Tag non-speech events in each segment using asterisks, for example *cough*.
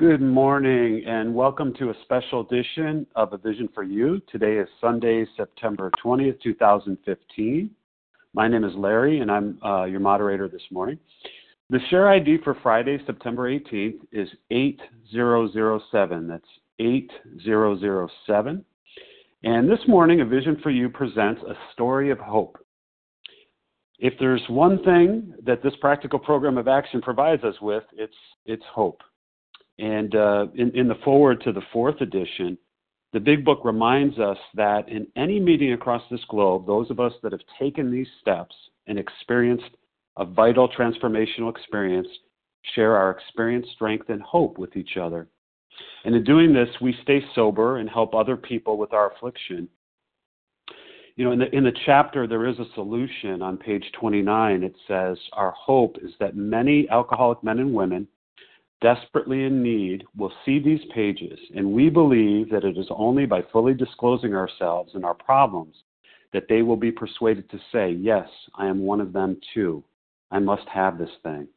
Good morning and welcome to a special edition of A Vision for You. Today is Sunday, September 20th, 2015. My name is Larry and I'm uh, your moderator this morning. The share ID for Friday, September 18th is 8007. That's 8007. And this morning, A Vision for You presents a story of hope. If there's one thing that this practical program of action provides us with, it's, it's hope. And uh, in, in the foreword to the fourth edition, the Big Book reminds us that in any meeting across this globe, those of us that have taken these steps and experienced a vital transformational experience, share our experience, strength, and hope with each other. And in doing this, we stay sober and help other people with our affliction. You know, in the, in the chapter, there is a solution on page 29. It says, Our hope is that many alcoholic men and women desperately in need will see these pages, and we believe that it is only by fully disclosing ourselves and our problems that they will be persuaded to say, Yes, I am one of them too. I must have this thing.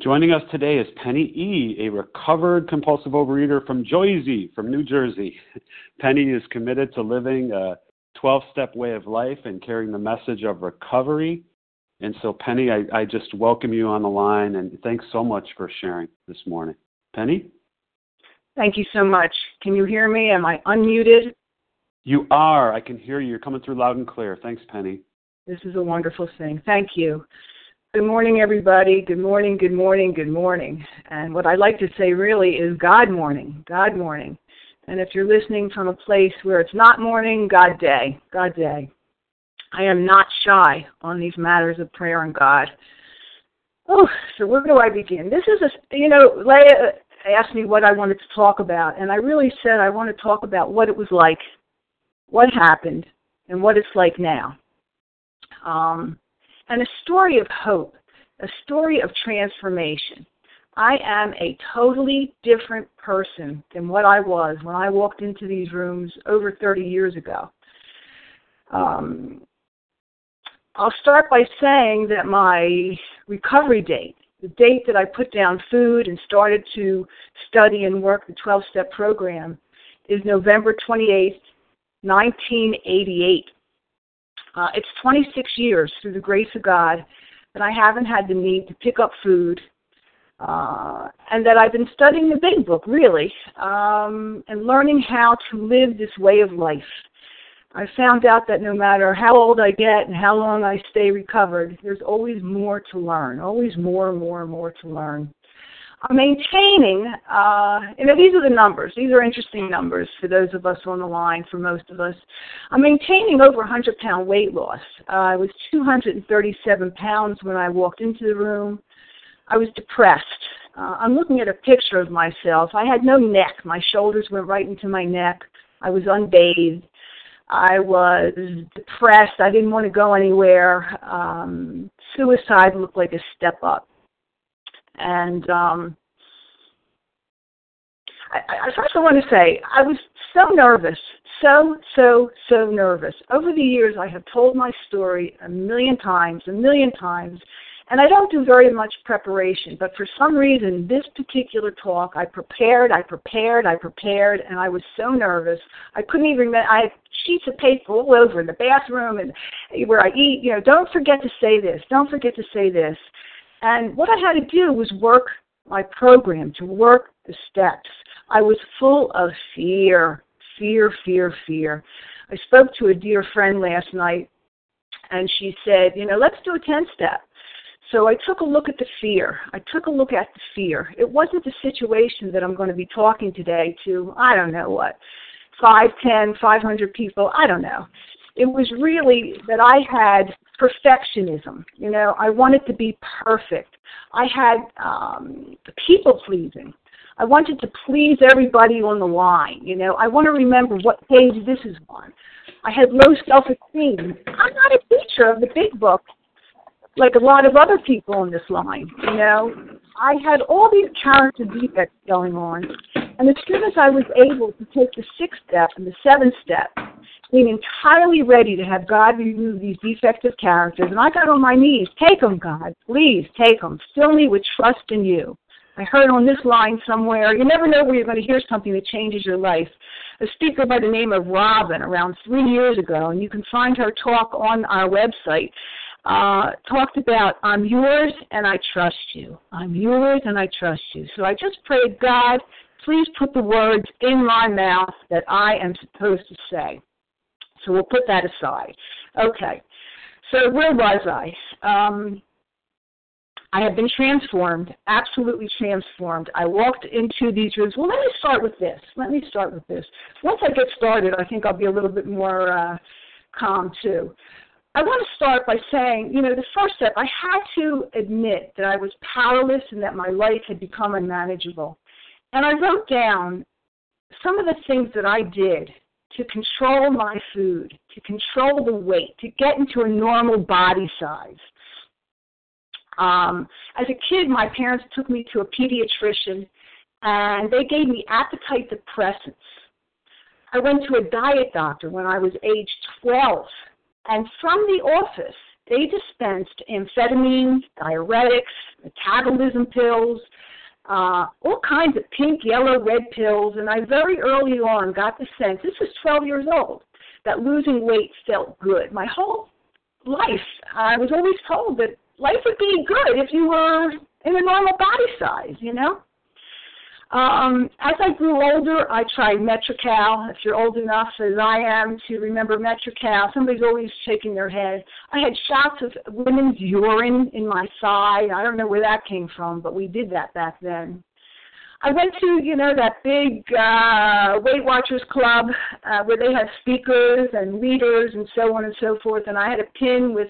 Joining us today is Penny E., a recovered compulsive overeater from Jersey, from New Jersey. *laughs* Penny is committed to living a 12 step way of life and carrying the message of recovery. And so, Penny, I, I just welcome you on the line and thanks so much for sharing this morning. Penny? Thank you so much. Can you hear me? Am I unmuted? You are. I can hear you. You're coming through loud and clear. Thanks, Penny. This is a wonderful thing. Thank you. Good morning, everybody. Good morning, good morning, good morning. And what I'd like to say really is God morning, God morning. And if you're listening from a place where it's not morning, God day, God day. I am not shy on these matters of prayer and God. Oh, so where do I begin? This is a, you know, Leah asked me what I wanted to talk about, and I really said I want to talk about what it was like, what happened, and what it's like now. Um, and a story of hope, a story of transformation. I am a totally different person than what I was when I walked into these rooms over 30 years ago. Um, I'll start by saying that my recovery date, the date that I put down food and started to study and work the 12 step program, is November 28, 1988. Uh, it's 26 years through the grace of God that I haven't had the need to pick up food, uh, and that I've been studying the Big Book really, um, and learning how to live this way of life. I found out that no matter how old I get and how long I stay recovered, there's always more to learn, always more and more and more to learn. I'm maintaining, uh, you know, these are the numbers. These are interesting numbers for those of us on the line, for most of us. I'm maintaining over 100 pound weight loss. Uh, I was 237 pounds when I walked into the room. I was depressed. Uh, I'm looking at a picture of myself. I had no neck. My shoulders went right into my neck. I was unbathed. I was depressed. I didn't want to go anywhere. Um, suicide looked like a step up. And um, I, I first I want to say I was so nervous, so so so nervous. Over the years, I have told my story a million times, a million times, and I don't do very much preparation. But for some reason, this particular talk, I prepared, I prepared, I prepared, and I was so nervous I couldn't even. I had sheets of paper all over in the bathroom and where I eat. You know, don't forget to say this. Don't forget to say this. And what I had to do was work my program, to work the steps. I was full of fear, fear, fear, fear. I spoke to a dear friend last night, and she said, You know, let's do a 10 step. So I took a look at the fear. I took a look at the fear. It wasn't the situation that I'm going to be talking today to, I don't know what, five, ten, five hundred people, I don't know. It was really that I had perfectionism. You know, I wanted to be perfect. I had um, people pleasing. I wanted to please everybody on the line. You know, I want to remember what page this is on. I had low self-esteem. I'm not a teacher of the big book like a lot of other people on this line. You know, I had all these character defects going on, and as soon as I was able to take the sixth step and the seventh step, being entirely ready to have God remove these defective characters. And I got on my knees. Take them, God. Please take them. Fill me with trust in you. I heard on this line somewhere, you never know where you're going to hear something that changes your life. A speaker by the name of Robin, around three years ago, and you can find her talk on our website, uh, talked about, I'm yours and I trust you. I'm yours and I trust you. So I just prayed, God, please put the words in my mouth that I am supposed to say. So we'll put that aside. Okay. So where was I? Um, I have been transformed, absolutely transformed. I walked into these rooms. Well, let me start with this. Let me start with this. Once I get started, I think I'll be a little bit more uh, calm too. I want to start by saying, you know, the first step, I had to admit that I was powerless and that my life had become unmanageable. And I wrote down some of the things that I did to control my food, to control the weight, to get into a normal body size. Um, as a kid, my parents took me to a pediatrician and they gave me appetite depressants. I went to a diet doctor when I was age 12, and from the office, they dispensed amphetamines, diuretics, metabolism pills, uh, all kinds of pink, yellow, red pills, and I very early on got the sense, this was 12 years old, that losing weight felt good. My whole life, I was always told that life would be good if you were in a normal body size, you know? Um, as I grew older, I tried Metrecal. If you're old enough as I am to remember Metrecal, somebody's always shaking their head. I had shots of women's urine in my thigh. I don't know where that came from, but we did that back then. I went to, you know, that big uh, Weight Watchers Club uh, where they have speakers and leaders and so on and so forth, and I had a pin with,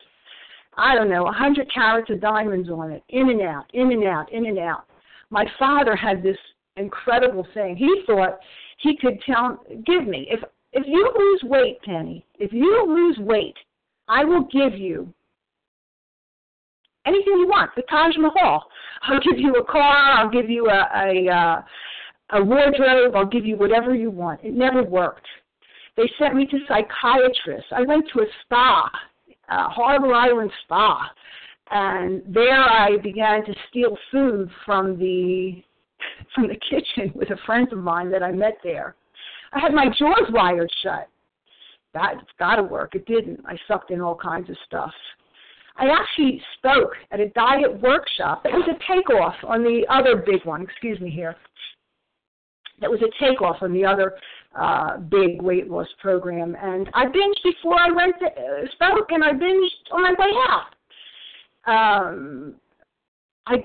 I don't know, a hundred carats of diamonds on it, in and out, in and out, in and out. My father had this incredible thing. He thought he could tell, give me if if you lose weight, Penny, if you lose weight, I will give you anything you want. The Taj Mahal. I'll give you a car. I'll give you a a, uh, a wardrobe. I'll give you whatever you want. It never worked. They sent me to psychiatrists. I went to a spa, a Harbor Island spa, and there I began to steal food from the from the kitchen with a friend of mine that I met there. I had my jaws wired shut. That's got to work. It didn't. I sucked in all kinds of stuff. I actually spoke at a diet workshop. It was a takeoff on the other big one. Excuse me here. That was a takeoff on the other uh, big weight loss program. And I binged before I went to, uh, spoke, and I binged on my way out. Um, I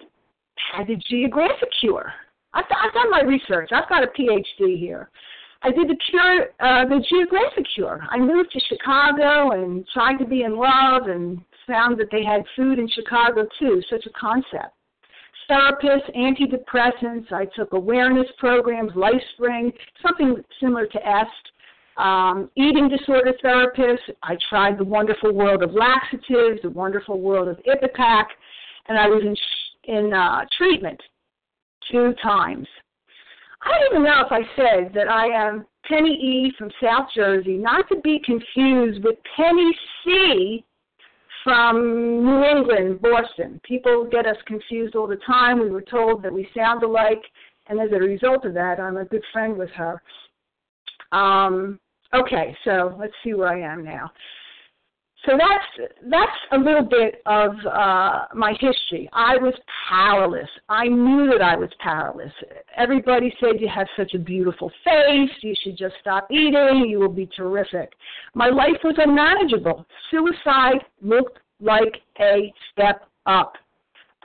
had the geographic cure. I've, I've done my research. I've got a PhD here. I did the cure, uh, the geographic cure. I moved to Chicago and tried to be in love and found that they had food in Chicago too. Such a concept. Therapists, antidepressants. I took awareness programs, LifeSpring, something similar to EST. Um, eating disorder therapists. I tried the wonderful world of laxatives, the wonderful world of Ipecac, and I was in in uh, treatment two times. I don't even know if I said that I am Penny E from South Jersey, not to be confused with Penny C from New England, Boston. People get us confused all the time. We were told that we sound alike, and as a result of that, I'm a good friend with her. Um, okay, so let's see where I am now so that's that's a little bit of uh, my history. I was powerless. I knew that I was powerless. Everybody said you have such a beautiful face. You should just stop eating. You will be terrific. My life was unmanageable. Suicide looked like a step up.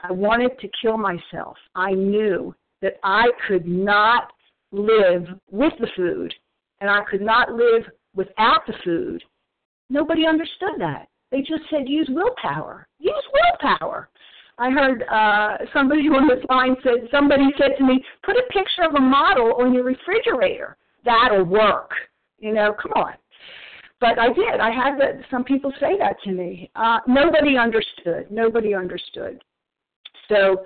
I wanted to kill myself. I knew that I could not live with the food, and I could not live without the food Nobody understood that. They just said use willpower. Use willpower. I heard uh, somebody *laughs* on this line said somebody said to me, put a picture of a model on your refrigerator. That'll work. You know, come on. But I did. I had that. Some people say that to me. Uh, nobody understood. Nobody understood. So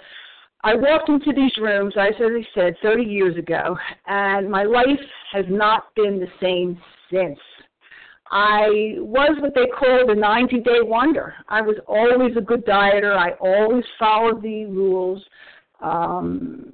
I walked into these rooms, as I said, 30 years ago, and my life has not been the same since. I was what they called a 90 day wonder. I was always a good dieter. I always followed the rules. Um,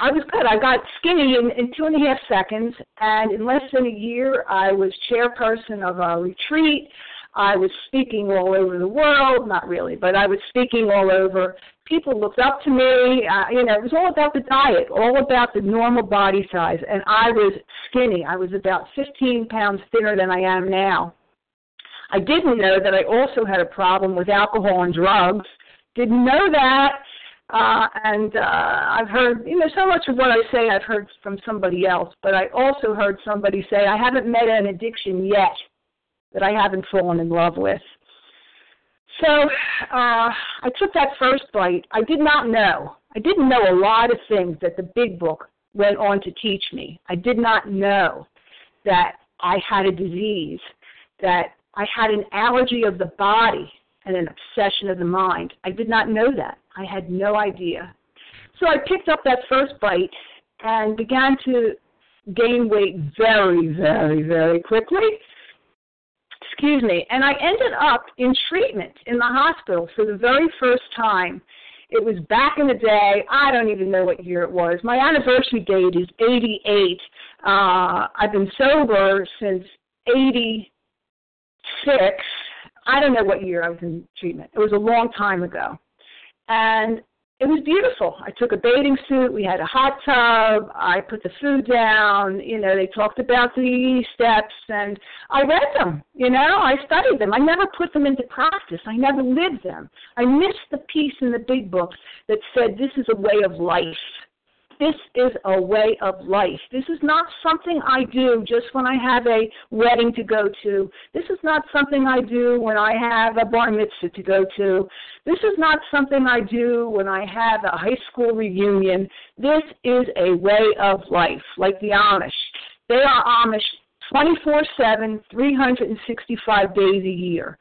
I was good. I got skinny in, in two and a half seconds, and in less than a year, I was chairperson of a retreat. I was speaking all over the world, not really, but I was speaking all over. People looked up to me. Uh, you know, it was all about the diet, all about the normal body size, and I was skinny. I was about 15 pounds thinner than I am now. I didn't know that I also had a problem with alcohol and drugs. Didn't know that. Uh, and uh, I've heard, you know, so much of what I say I've heard from somebody else, but I also heard somebody say, I haven't met an addiction yet that I haven't fallen in love with. So uh, I took that first bite. I did not know. I didn't know a lot of things that the big book went on to teach me. I did not know that I had a disease, that I had an allergy of the body and an obsession of the mind. I did not know that. I had no idea. So I picked up that first bite and began to gain weight very, very, very quickly. Excuse me. And I ended up in treatment in the hospital for the very first time. It was back in the day. I don't even know what year it was. My anniversary date is 88. Uh, I've been sober since 86. I don't know what year I was in treatment. It was a long time ago. And it was beautiful. I took a bathing suit. We had a hot tub. I put the food down. You know, they talked about the steps, and I read them. You know, I studied them. I never put them into practice. I never lived them. I missed the piece in the big book that said this is a way of life. This is a way of life. This is not something I do just when I have a wedding to go to. This is not something I do when I have a bar mitzvah to go to. This is not something I do when I have a high school reunion. This is a way of life, like the Amish. They are Amish 24 7, 365 days a year.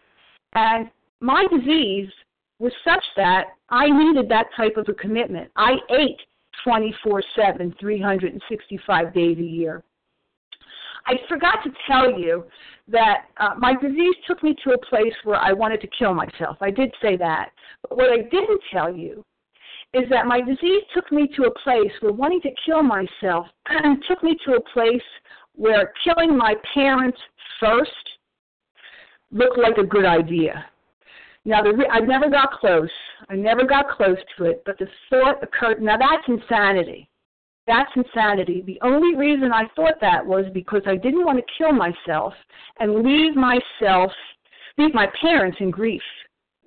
And my disease was such that I needed that type of a commitment. I ate 24 7, 365 days a year. I forgot to tell you that uh, my disease took me to a place where I wanted to kill myself. I did say that. But what I didn't tell you is that my disease took me to a place where wanting to kill myself *clears throat* took me to a place where killing my parents first looked like a good idea. Now, the, I never got close. I never got close to it, but the thought occurred. Now, that's insanity. That's insanity. The only reason I thought that was because I didn't want to kill myself and leave myself, leave my parents in grief.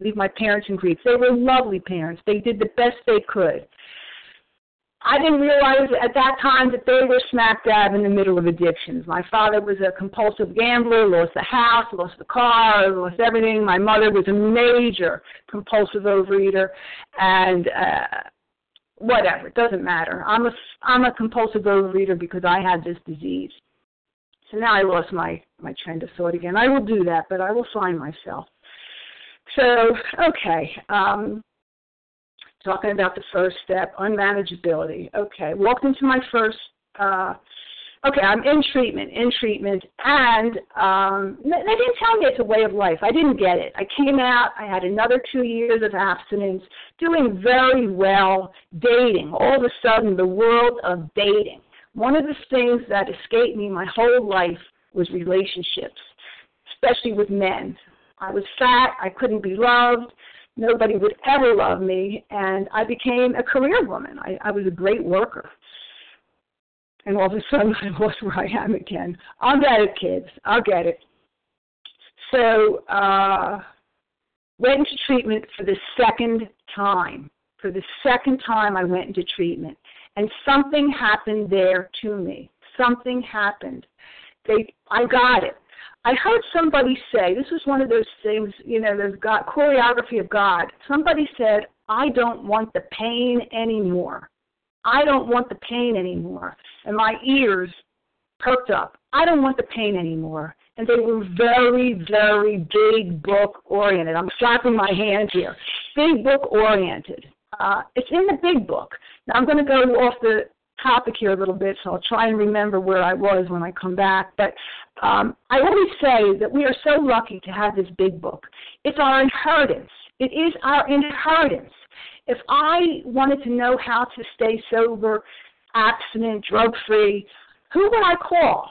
Leave my parents in grief. They were lovely parents. They did the best they could. I didn't realize at that time that they were smack dab in the middle of addictions. My father was a compulsive gambler, lost the house, lost the car, lost everything. My mother was a major compulsive overeater, and uh, whatever, it doesn't matter. I'm a I'm a compulsive overeater because I had this disease. So now I lost my my trend of thought again. I will do that, but I will find myself. So okay. Um, talking about the first step, unmanageability. Okay, walked into my first. Uh, okay, I'm in treatment, in treatment, and um, they didn't tell me it's a way of life. I didn't get it. I came out. I had another two years of abstinence, doing very well, dating. All of a sudden, the world of dating. One of the things that escaped me my whole life was relationships, especially with men. I was fat. I couldn't be loved nobody would ever love me, and I became a career woman. I, I was a great worker. And all of a sudden, *laughs* I was where I am again. I'll get it, kids. I'll get it. So, uh, went into treatment for the second time. For the second time, I went into treatment, and something happened there to me. Something happened. They, I got it. I heard somebody say, this was one of those things, you know, there's God, choreography of God. Somebody said, I don't want the pain anymore. I don't want the pain anymore. And my ears perked up. I don't want the pain anymore. And they were very, very big book oriented. I'm slapping my hand here. Big book oriented. Uh, it's in the big book. Now I'm going to go off the topic here a little bit, so I'll try and remember where I was when I come back. But um, I always say that we are so lucky to have this big book. It's our inheritance. It is our inheritance. If I wanted to know how to stay sober abstinent, drug free, who would I call?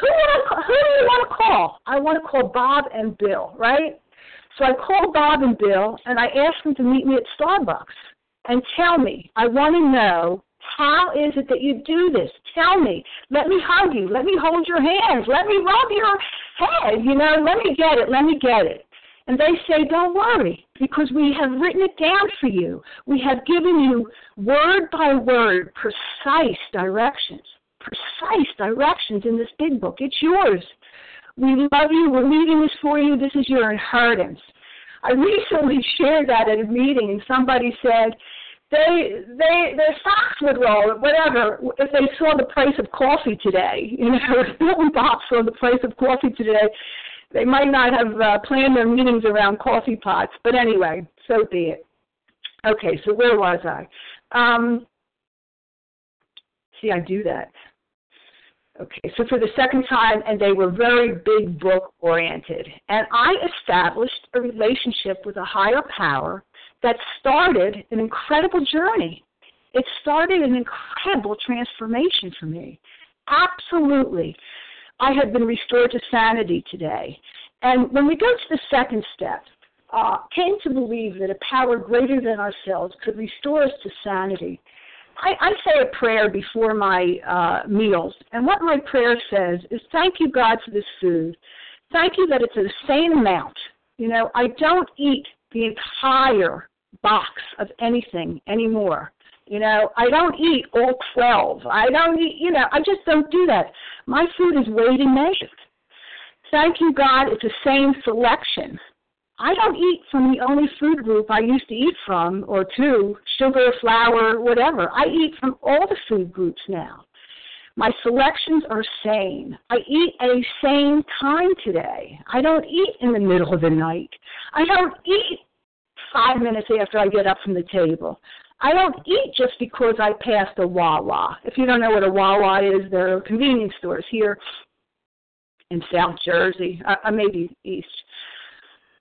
Who would I call? Who do you want to call? I want to call Bob and Bill, right? So I called Bob and Bill and I asked them to meet me at Starbucks and tell me. I want to know how is it that you do this? Tell me. Let me hug you. Let me hold your hands. Let me rub your head. You know, let me get it. Let me get it. And they say, don't worry, because we have written it down for you. We have given you word by word precise directions, precise directions in this big book. It's yours. We love you. We're leaving this for you. This is your inheritance. I recently shared that at a meeting, and somebody said, they they their stocks would roll, whatever, if they saw the price of coffee today. *laughs* You know, if Bill Bob saw the price of coffee today, they might not have uh, planned their meetings around coffee pots. But anyway, so be it. Okay, so where was I? Um, see, I do that. Okay, so for the second time, and they were very big book oriented. And I established a relationship with a higher power that started an incredible journey. It started an incredible transformation for me. Absolutely. I have been restored to sanity today. And when we go to the second step, uh, came to believe that a power greater than ourselves could restore us to sanity. I, I say a prayer before my uh, meals, and what my prayer says is, "Thank you, God, for this food. Thank you that it's a sane amount. You know, I don't eat the entire box of anything anymore. You know, I don't eat all 12. I don't eat, you know, I just don't do that. My food is weighed and measured. Thank you, God, it's the same selection. I don't eat from the only food group I used to eat from, or two, sugar, flour, whatever. I eat from all the food groups now. My selections are sane. I eat at a sane time today. I don't eat in the middle of the night. I don't eat five minutes after I get up from the table. I don't eat just because I passed a Wawa. If you don't know what a Wawa is, there are convenience stores here in South Jersey, uh, uh, maybe East.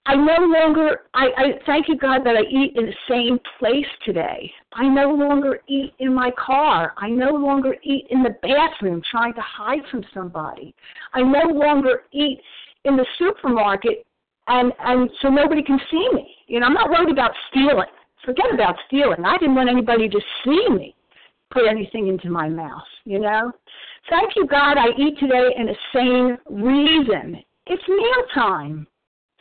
I no longer, I, I thank you, God, that I eat in the same place today. I no longer eat in my car. I no longer eat in the bathroom trying to hide from somebody. I no longer eat in the supermarket and and so nobody can see me. You know, I'm not worried about stealing. Forget about stealing. I didn't want anybody to see me put anything into my mouth. You know, thank you, God. I eat today in the same reason. It's mealtime.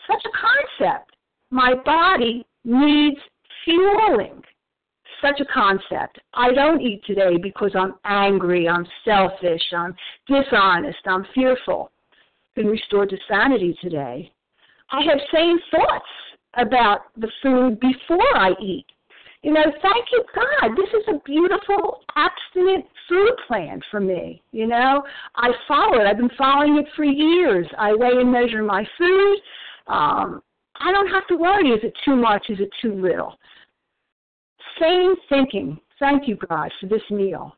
Such a concept. My body needs fueling. Such a concept. I don't eat today because I'm angry, I'm selfish, I'm dishonest, I'm fearful. Been restored to sanity today. I have same thoughts about the food before I eat. You know, thank you, God. This is a beautiful abstinent food plan for me. You know, I follow it. I've been following it for years. I weigh and measure my food. Um, I don't have to worry is it too much, is it too little. Same thinking. Thank you, God, for this meal.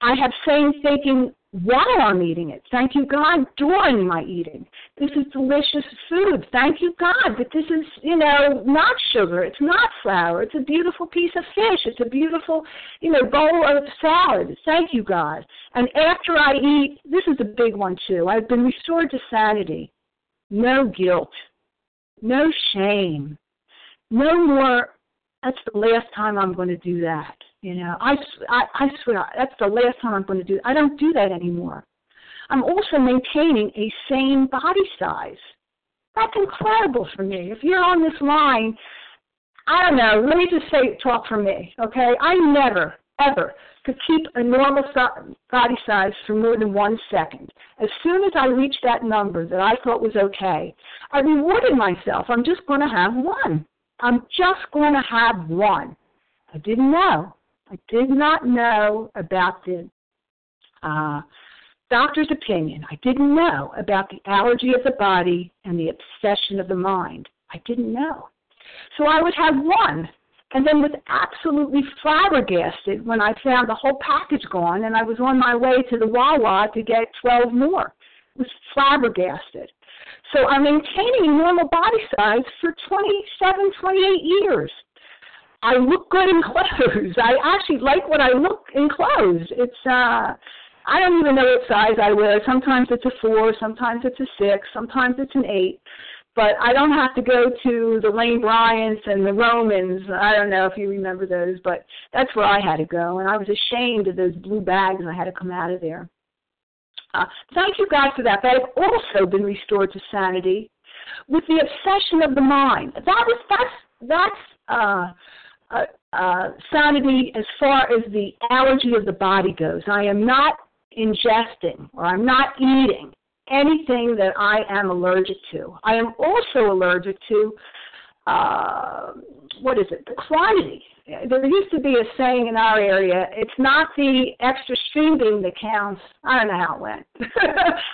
I have same thinking while I'm eating it. Thank you, God, during my eating. This is delicious food. Thank you, God, that this is, you know, not sugar. It's not flour. It's a beautiful piece of fish. It's a beautiful, you know, bowl of salad. Thank you, God. And after I eat, this is a big one too. I've been restored to sanity. No guilt. No shame. No more, that's the last time I'm going to do that. You know, I, I, I swear, that's the last time I'm going to do I don't do that anymore. I'm also maintaining a sane body size. That's incredible for me. If you're on this line, I don't know, let me just say, talk for me, okay? I never, ever could keep a normal body size for more than one second. As soon as I reached that number that I thought was okay, I rewarded myself. I'm just going to have one. I'm just going to have one. I didn't know. I did not know about the uh, doctor's opinion. I didn't know about the allergy of the body and the obsession of the mind. I didn't know. So I would have one and then was absolutely flabbergasted when I found the whole package gone and I was on my way to the Wawa to get 12 more. I was flabbergasted. So I'm maintaining normal body size for 27, 28 years. I look good in *laughs* clothes. I actually like what I look in clothes. It's uh I don't even know what size I wear. Sometimes it's a four, sometimes it's a six, sometimes it's an eight. But I don't have to go to the Lane Bryants and the Roamans. I don't know if you remember those, but that's where I had to go. And I was ashamed of those blue bags. And I had to come out of there. Uh, thank you, God, for that. But I've also been restored to sanity with the obsession of the mind. That was that's that's uh, uh, uh, sanity as far as the allergy of the body goes. I am not ingesting or I'm not eating anything that I am allergic to. I am also allergic to uh, what is it? The quantity. There used to be a saying in our area, it's not the extra string bean that counts. I don't know how it went. *laughs*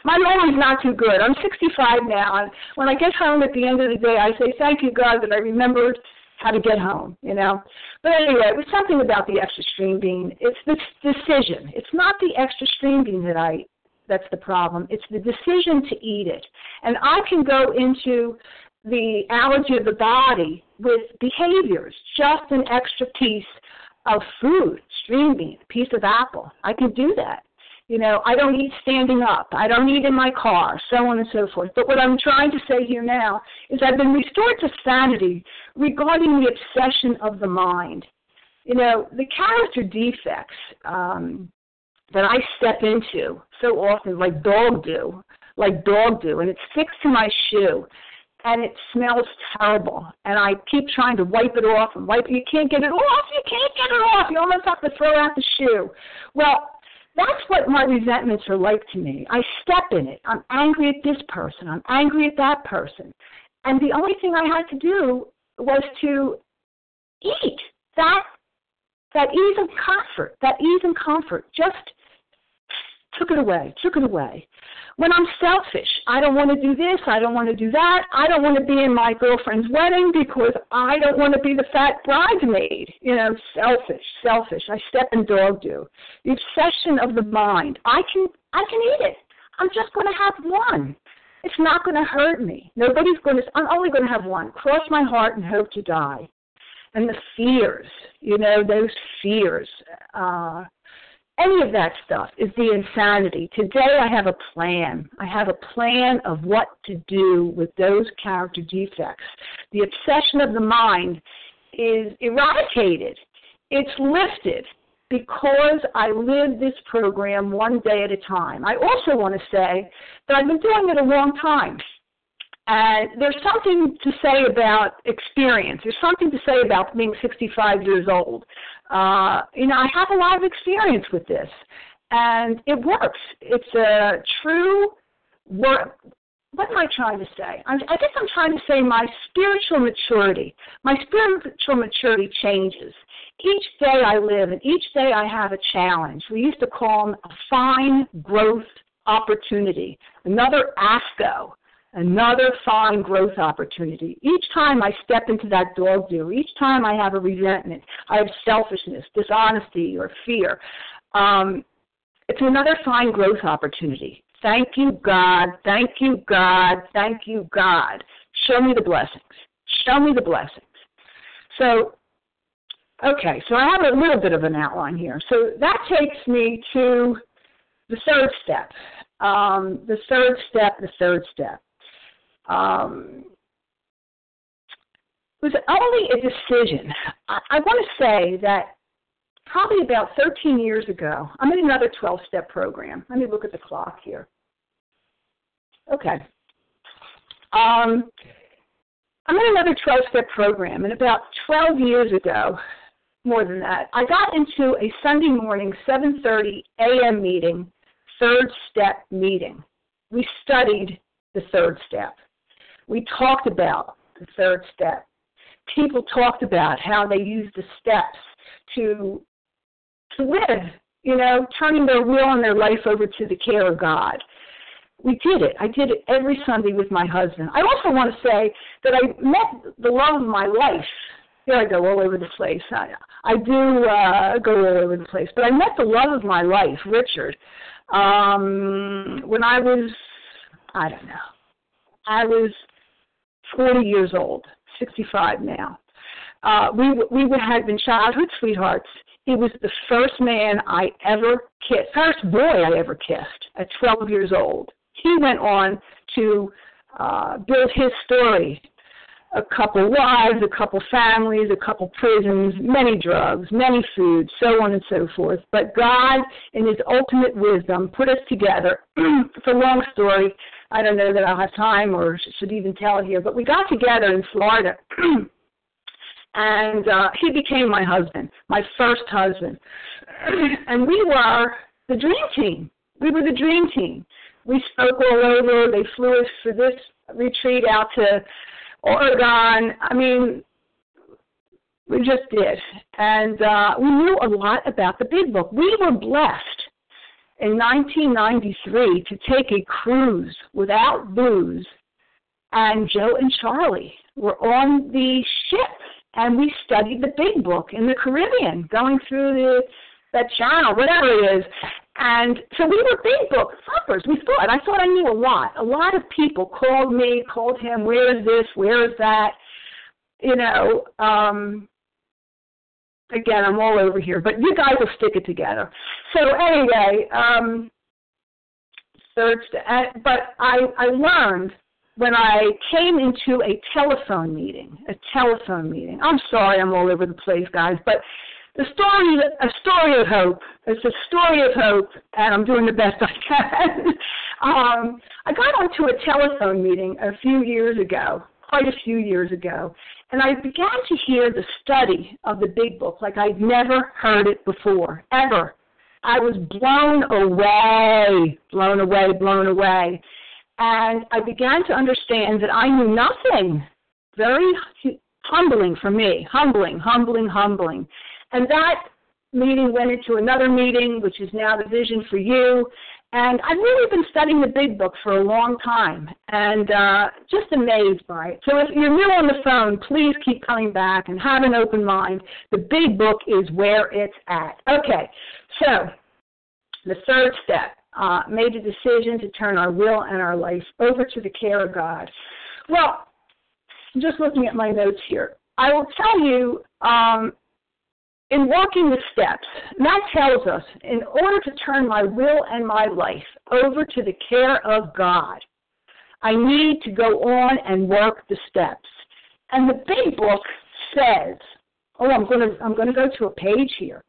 My memory's not too good. I'm 65 now, and when I get home at the end of the day, I say, thank you, God, that I remembered how to get home, you know. But anyway, it was something about the extra string bean. It's the decision. It's not the extra string bean that I that's the problem. It's the decision to eat it. And I can go into the allergy of the body with behaviors, just an extra piece of food, string bean, piece of apple. I can do that. You know, I don't eat standing up. I don't eat in my car, so on and so forth. But what I'm trying to say here now is I've been restored to sanity regarding the obsession of the mind. You know, the character defects um, that I step into so often, like dog do, like dog do, and it sticks to my shoe and it smells terrible. And I keep trying to wipe it off and wipe it. You can't get it off. You can't get it off. You almost have to throw out the shoe. Well, that's what my resentments are like to me. I step in it. I'm angry at this person. I'm angry at that person. And the only thing I had to do was to eat that that ease and comfort, that ease and comfort. Just took it away, took it away when I'm selfish. I don't want to do this. I don't want to do that. I don't want to be in my girlfriend's wedding because I don't want to be the fat bridesmaid. You know, selfish, selfish. I step in dog do. The obsession of the mind. I can, I can eat it. I'm just going to have one. It's not going to hurt me. Nobody's going to. I'm only going to have one. Cross my heart and hope to die. And the fears, you know, those fears. Uh, any of that stuff is the insanity. Today I have a plan. I have a plan of what to do with those character defects. The obsession of the mind is eradicated. It's lifted because I live this program one day at a time. I also want to say that I've been doing it a long time. And there's something to say about experience. There's something to say about being 65 years old. Uh, you know, I have a lot of experience with this, and it works. It's a true work. What am I trying to say? I, I guess I'm trying to say my spiritual maturity. My spiritual maturity changes. Each day I live, and each day I have a challenge. We used to call them a fine growth opportunity, another AFGO another fine growth opportunity. Each time I step into that dog do, each time I have a resentment, I have selfishness, dishonesty, or fear, um, it's another fine growth opportunity. Thank you, God. Thank you, God. Thank you, God. Show me the blessings. Show me the blessings. So, okay, so I have a little bit of an outline here. So that takes me to the third step. Um, the third step, the third step um, was only a decision. I, I want to say that probably about 13 years ago, I'm in another 12 step program. Let me look at the clock here. Okay. Um, I'm in another 12 step program, and about 12 years ago, more than that, I got into a Sunday morning 7:30 a.m. meeting, third step meeting. We studied the third step. We talked about the third step. People talked about how they use the steps to to live, you know, turning their will and their life over to the care of God. We did it. I did it every Sunday with my husband. I also want to say that I met the love of my life. Here I go all over the place. I, I do uh, go all over the place, but I met the love of my life, Richard, um, when I was, I don't know, I was 40 years old, 65 now. Uh, we we had been childhood sweethearts. He was the first man I ever kissed, first boy I ever kissed at 12 years old. He went on to uh, build his story a couple wives, a couple families, a couple prisons, many drugs, many foods, so on and so forth. But God, in His ultimate wisdom, put us together. *clears throat* it's a long story. I don't know that I'll have time or should even tell here, but we got together in Florida. *clears throat* and uh, he became my husband, my first husband. *clears throat* and we were the dream team. We were the dream team. We spoke all over. They flew us for this retreat out to Oregon. I mean, we just did. And uh, we knew a lot about the big book. We were blessed in 1993 to take a cruise without booze, and Joe and Charlie were on the ship, and we studied the big book in the Caribbean, going through the that channel, whatever it is. And so we were big book thumpers. We thought. I thought I knew a lot. A lot of people called me, called him, where is this, where is that? You know, um, again, I'm all over here, but you guys will stick it together. So anyway, um, searched, but I, I learned when I came into a telephone meeting, a telephone meeting. I'm sorry, I'm all over the place, guys, but the story, a story of hope. It's a story of hope, and I'm doing the best I can. *laughs* um, I got onto a telephone meeting a few years ago, quite a few years ago, and I began to hear the study of the Big Book like I'd never heard it before, ever. I was blown away, blown away, blown away. And I began to understand that I knew nothing. Very humbling for me, humbling, humbling, humbling. And that meeting went into another meeting, which is now the vision for you. And I've really been studying the big book for a long time and uh, just amazed by it. So if you're new on the phone, please keep coming back and have an open mind. The big book is where it's at. Okay, so the third step uh, made a decision to turn our will and our life over to the care of God. Well, just looking at my notes here, I will tell you um, in walking the steps, that tells us in order to turn my will and my life over to the care of God, I need to go on and work the steps. And the big book says, oh, I'm going to I'm going to go to a page here.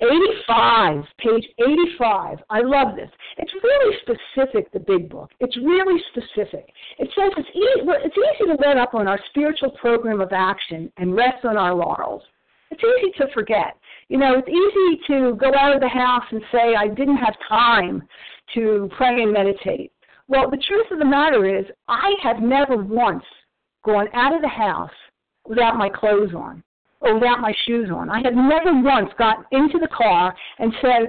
85, page 85. I love this. It's really specific, the big book. It's really specific. It says it's easy, it's easy to let up on our spiritual program of action and rest on our laurels. It's easy to forget. You know, it's easy to go out of the house and say, I didn't have time to pray and meditate. Well, the truth of the matter is, I have never once gone out of the house without my clothes on or without my shoes on. I have never once got into the car and said,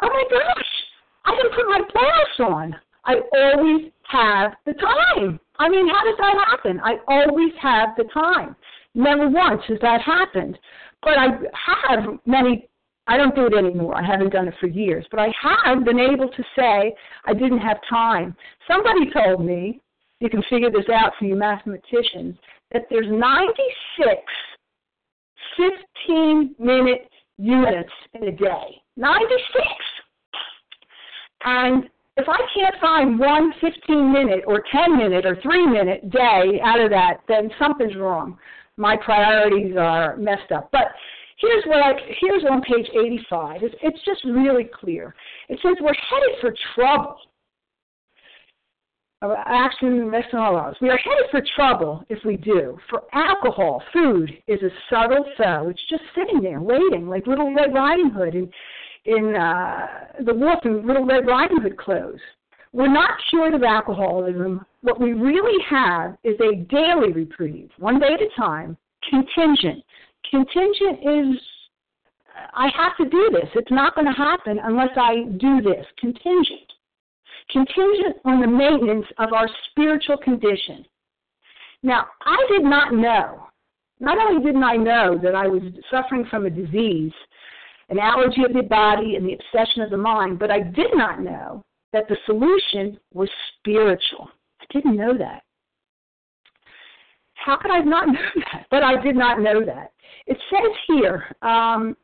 Oh my gosh, I didn't put my blouse on. I always have the time. I mean, how does that happen? I always have the time. Never once has that happened. But I have many, I don't do it anymore. I haven't done it for years. But I have been able to say I didn't have time. Somebody told me, you can figure this out for you mathematicians, that there's 96 15 minute units in a day. 96! And if I can't find one 15 minute or 10 minute or 3 minute day out of that, then something's wrong my priorities are messed up. But here's what I here's on page 85. It's, it's just really clear. It says we're headed for trouble. Action messing all us. We are headed for trouble if we do. For alcohol, food is a subtle foe. It's just sitting there waiting, like Little Red Riding Hood in in uh, the wolf in Little Red Riding Hood clothes. We're not cured of alcoholism. What we really have is a daily reprieve, one day at a time, contingent. Contingent is, I have to do this. It's not going to happen unless I do this. Contingent. Contingent on the maintenance of our spiritual condition. Now, I did not know, not only didn't I know that I was suffering from a disease, an allergy of the body, and the obsession of the mind, but I did not know that the solution was spiritual. I didn't know that. How could I not know *laughs* that? But I did not know that. It says here, um,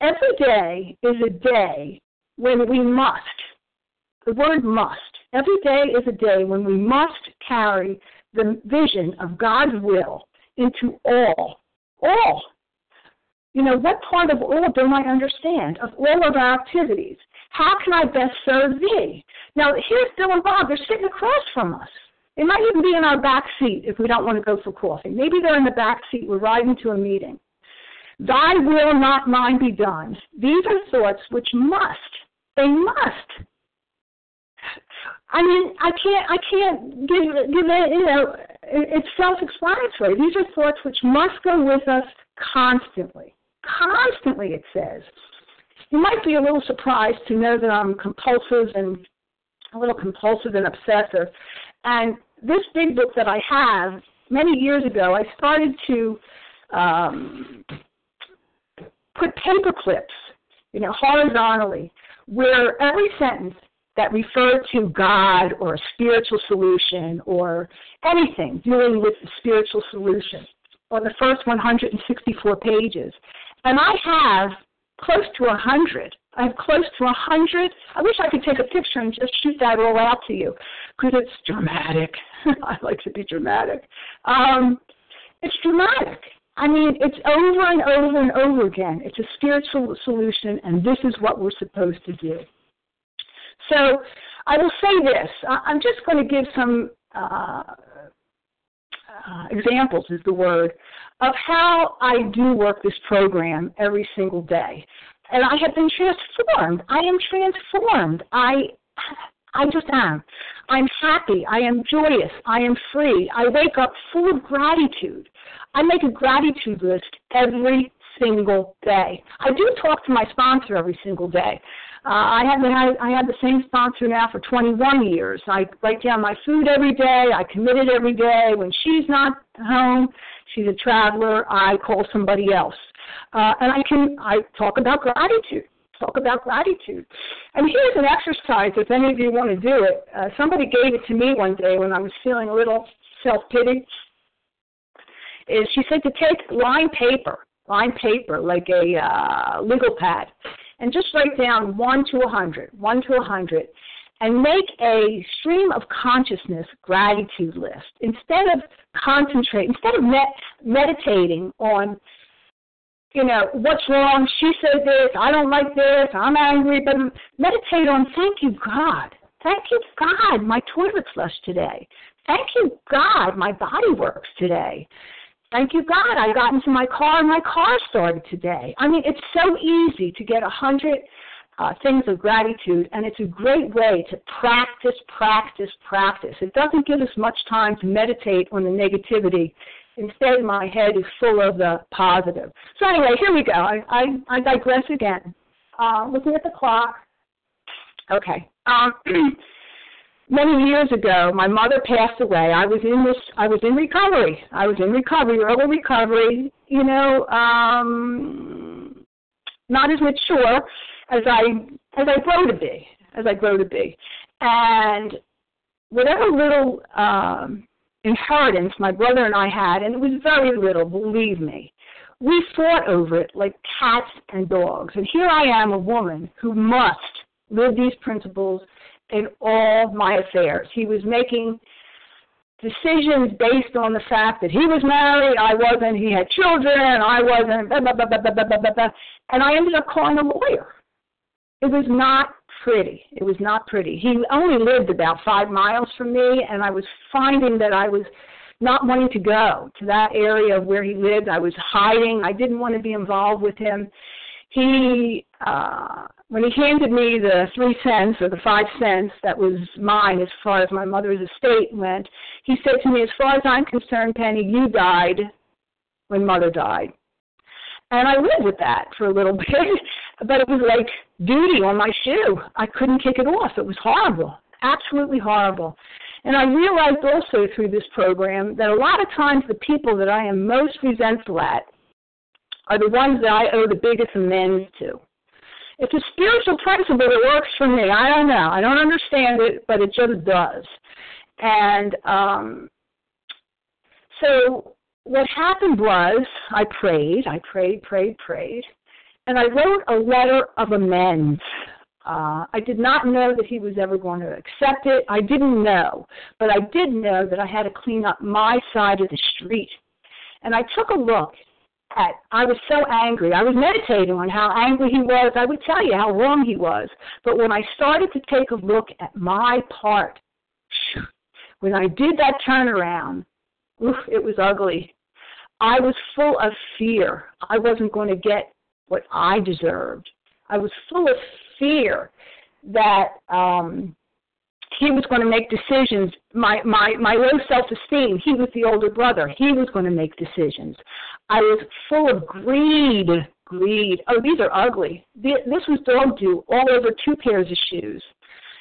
every day is a day when we must. The word must. Every day is a day when we must carry the vision of God's will into all, all. You know, what part of all don't I understand? Of all of our activities. How can I best serve thee? Now, here's Bill and Bob. They're sitting across from us. They might even be in our back seat if we don't want to go for coffee. Maybe they're in the back seat. We're riding to a meeting. Thy will, not mine, be done. These are thoughts which must, they must. I mean, I can't, I can't give, give it, you know, it's self-explanatory. These are thoughts which must go with us constantly. Constantly, it says. You might be a little surprised to know that I'm compulsive and a little compulsive and obsessive. And this big book that I have, many years ago, I started to um, put paper clips, you know, horizontally, where every sentence that referred to God or a spiritual solution or anything dealing with the spiritual solution on the first 164 pages. And I have close to a hundred. I have close to a hundred. I wish I could take a picture and just shoot that all out to you because it's dramatic. *laughs* I like to be dramatic. Um, it's dramatic. I mean, it's over and over and over again. It's a spiritual solution, and this is what we're supposed to do. So I will say this. I'm just going to give some uh, uh, examples is the word of how I do work this program every single day. And I have been transformed. I am transformed. I I just am. I'm happy. I am joyous. I am free. I wake up full of gratitude. I make a gratitude list every single day. I do talk to my sponsor every single day. Uh, I have had I had the same sponsor now for 21 years. I write down my food every day. I commit it every day. When she's not home, she's a traveler. I call somebody else, uh, and I can I talk about gratitude. Talk about gratitude. And here's an exercise if any of you want to do it. Uh, somebody gave it to me one day when I was feeling a little self pity. Is she said to take line paper, line paper like a uh, legal pad and just write down 1 to a 100, 1 to a 100, and make a stream of consciousness gratitude list. Instead of concentrating, instead of med- meditating on, you know, what's wrong, she said this, I don't like this, I'm angry, but meditate on thank you, God. Thank you, God, my toilet flushed today. Thank you, God, my body works today. Thank you, God. I got into my car and my car started today. I mean, it's so easy to get a hundred uh, things of gratitude, and it's a great way to practice, practice, practice. It doesn't give us much time to meditate on the negativity. Instead, my head is full of the positive. So anyway, here we go. I I, I digress again. Uh, looking at the clock. Okay. Um, *clears throat* many years ago, my mother passed away. I was in this. I was in recovery. I was in recovery, early recovery. You know, um, not as mature as I as I grow to be, as I grow to be, and whatever little um, inheritance my brother and I had, and it was very little, believe me. We fought over it like cats and dogs. And here I am, a woman who must live these principles in all my affairs. He was making decisions based on the fact that he was married, I wasn't, he had children, I wasn't, blah, blah, blah, blah, blah, blah, blah, blah. and I ended up calling a lawyer. It was not pretty. It was not pretty. He only lived about five miles from me, and I was finding that I was not wanting to go to that area of where he lived. I was hiding. I didn't want to be involved with him. He uh when he handed me the three cents or the five cents that was mine as far as my mother's estate went, he said to me, As far as I'm concerned, Penny, you died when mother died. And I lived with that for a little *laughs* bit, but it was like doody on my shoe. I couldn't kick it off. It was horrible, absolutely horrible. And I realized also through this program that a lot of times the people that I am most resentful at are the ones that I owe the biggest amends to. It's a spiritual principle that works for me. I don't know. I don't understand it, but it just does. And um, So what happened was I prayed, I prayed, prayed, prayed, and I wrote a letter of amends. Uh, I did not know that he was ever going to accept it. I didn't know, but I did know that I had to clean up my side of the street. And I took a look at, I was so angry. I was meditating on how angry he was. I would tell you how wrong he was. But when I started to take a look at my part, *sniffs* when I did that turnaround, oof, it was ugly. I was full of fear. I wasn't going to get what I deserved. I was full of fear that um he was going to make decisions. My my my low self esteem. He was the older brother. He was going to make decisions. I was full of greed. Greed. Oh, these are ugly. This was dog do all over two pairs of shoes.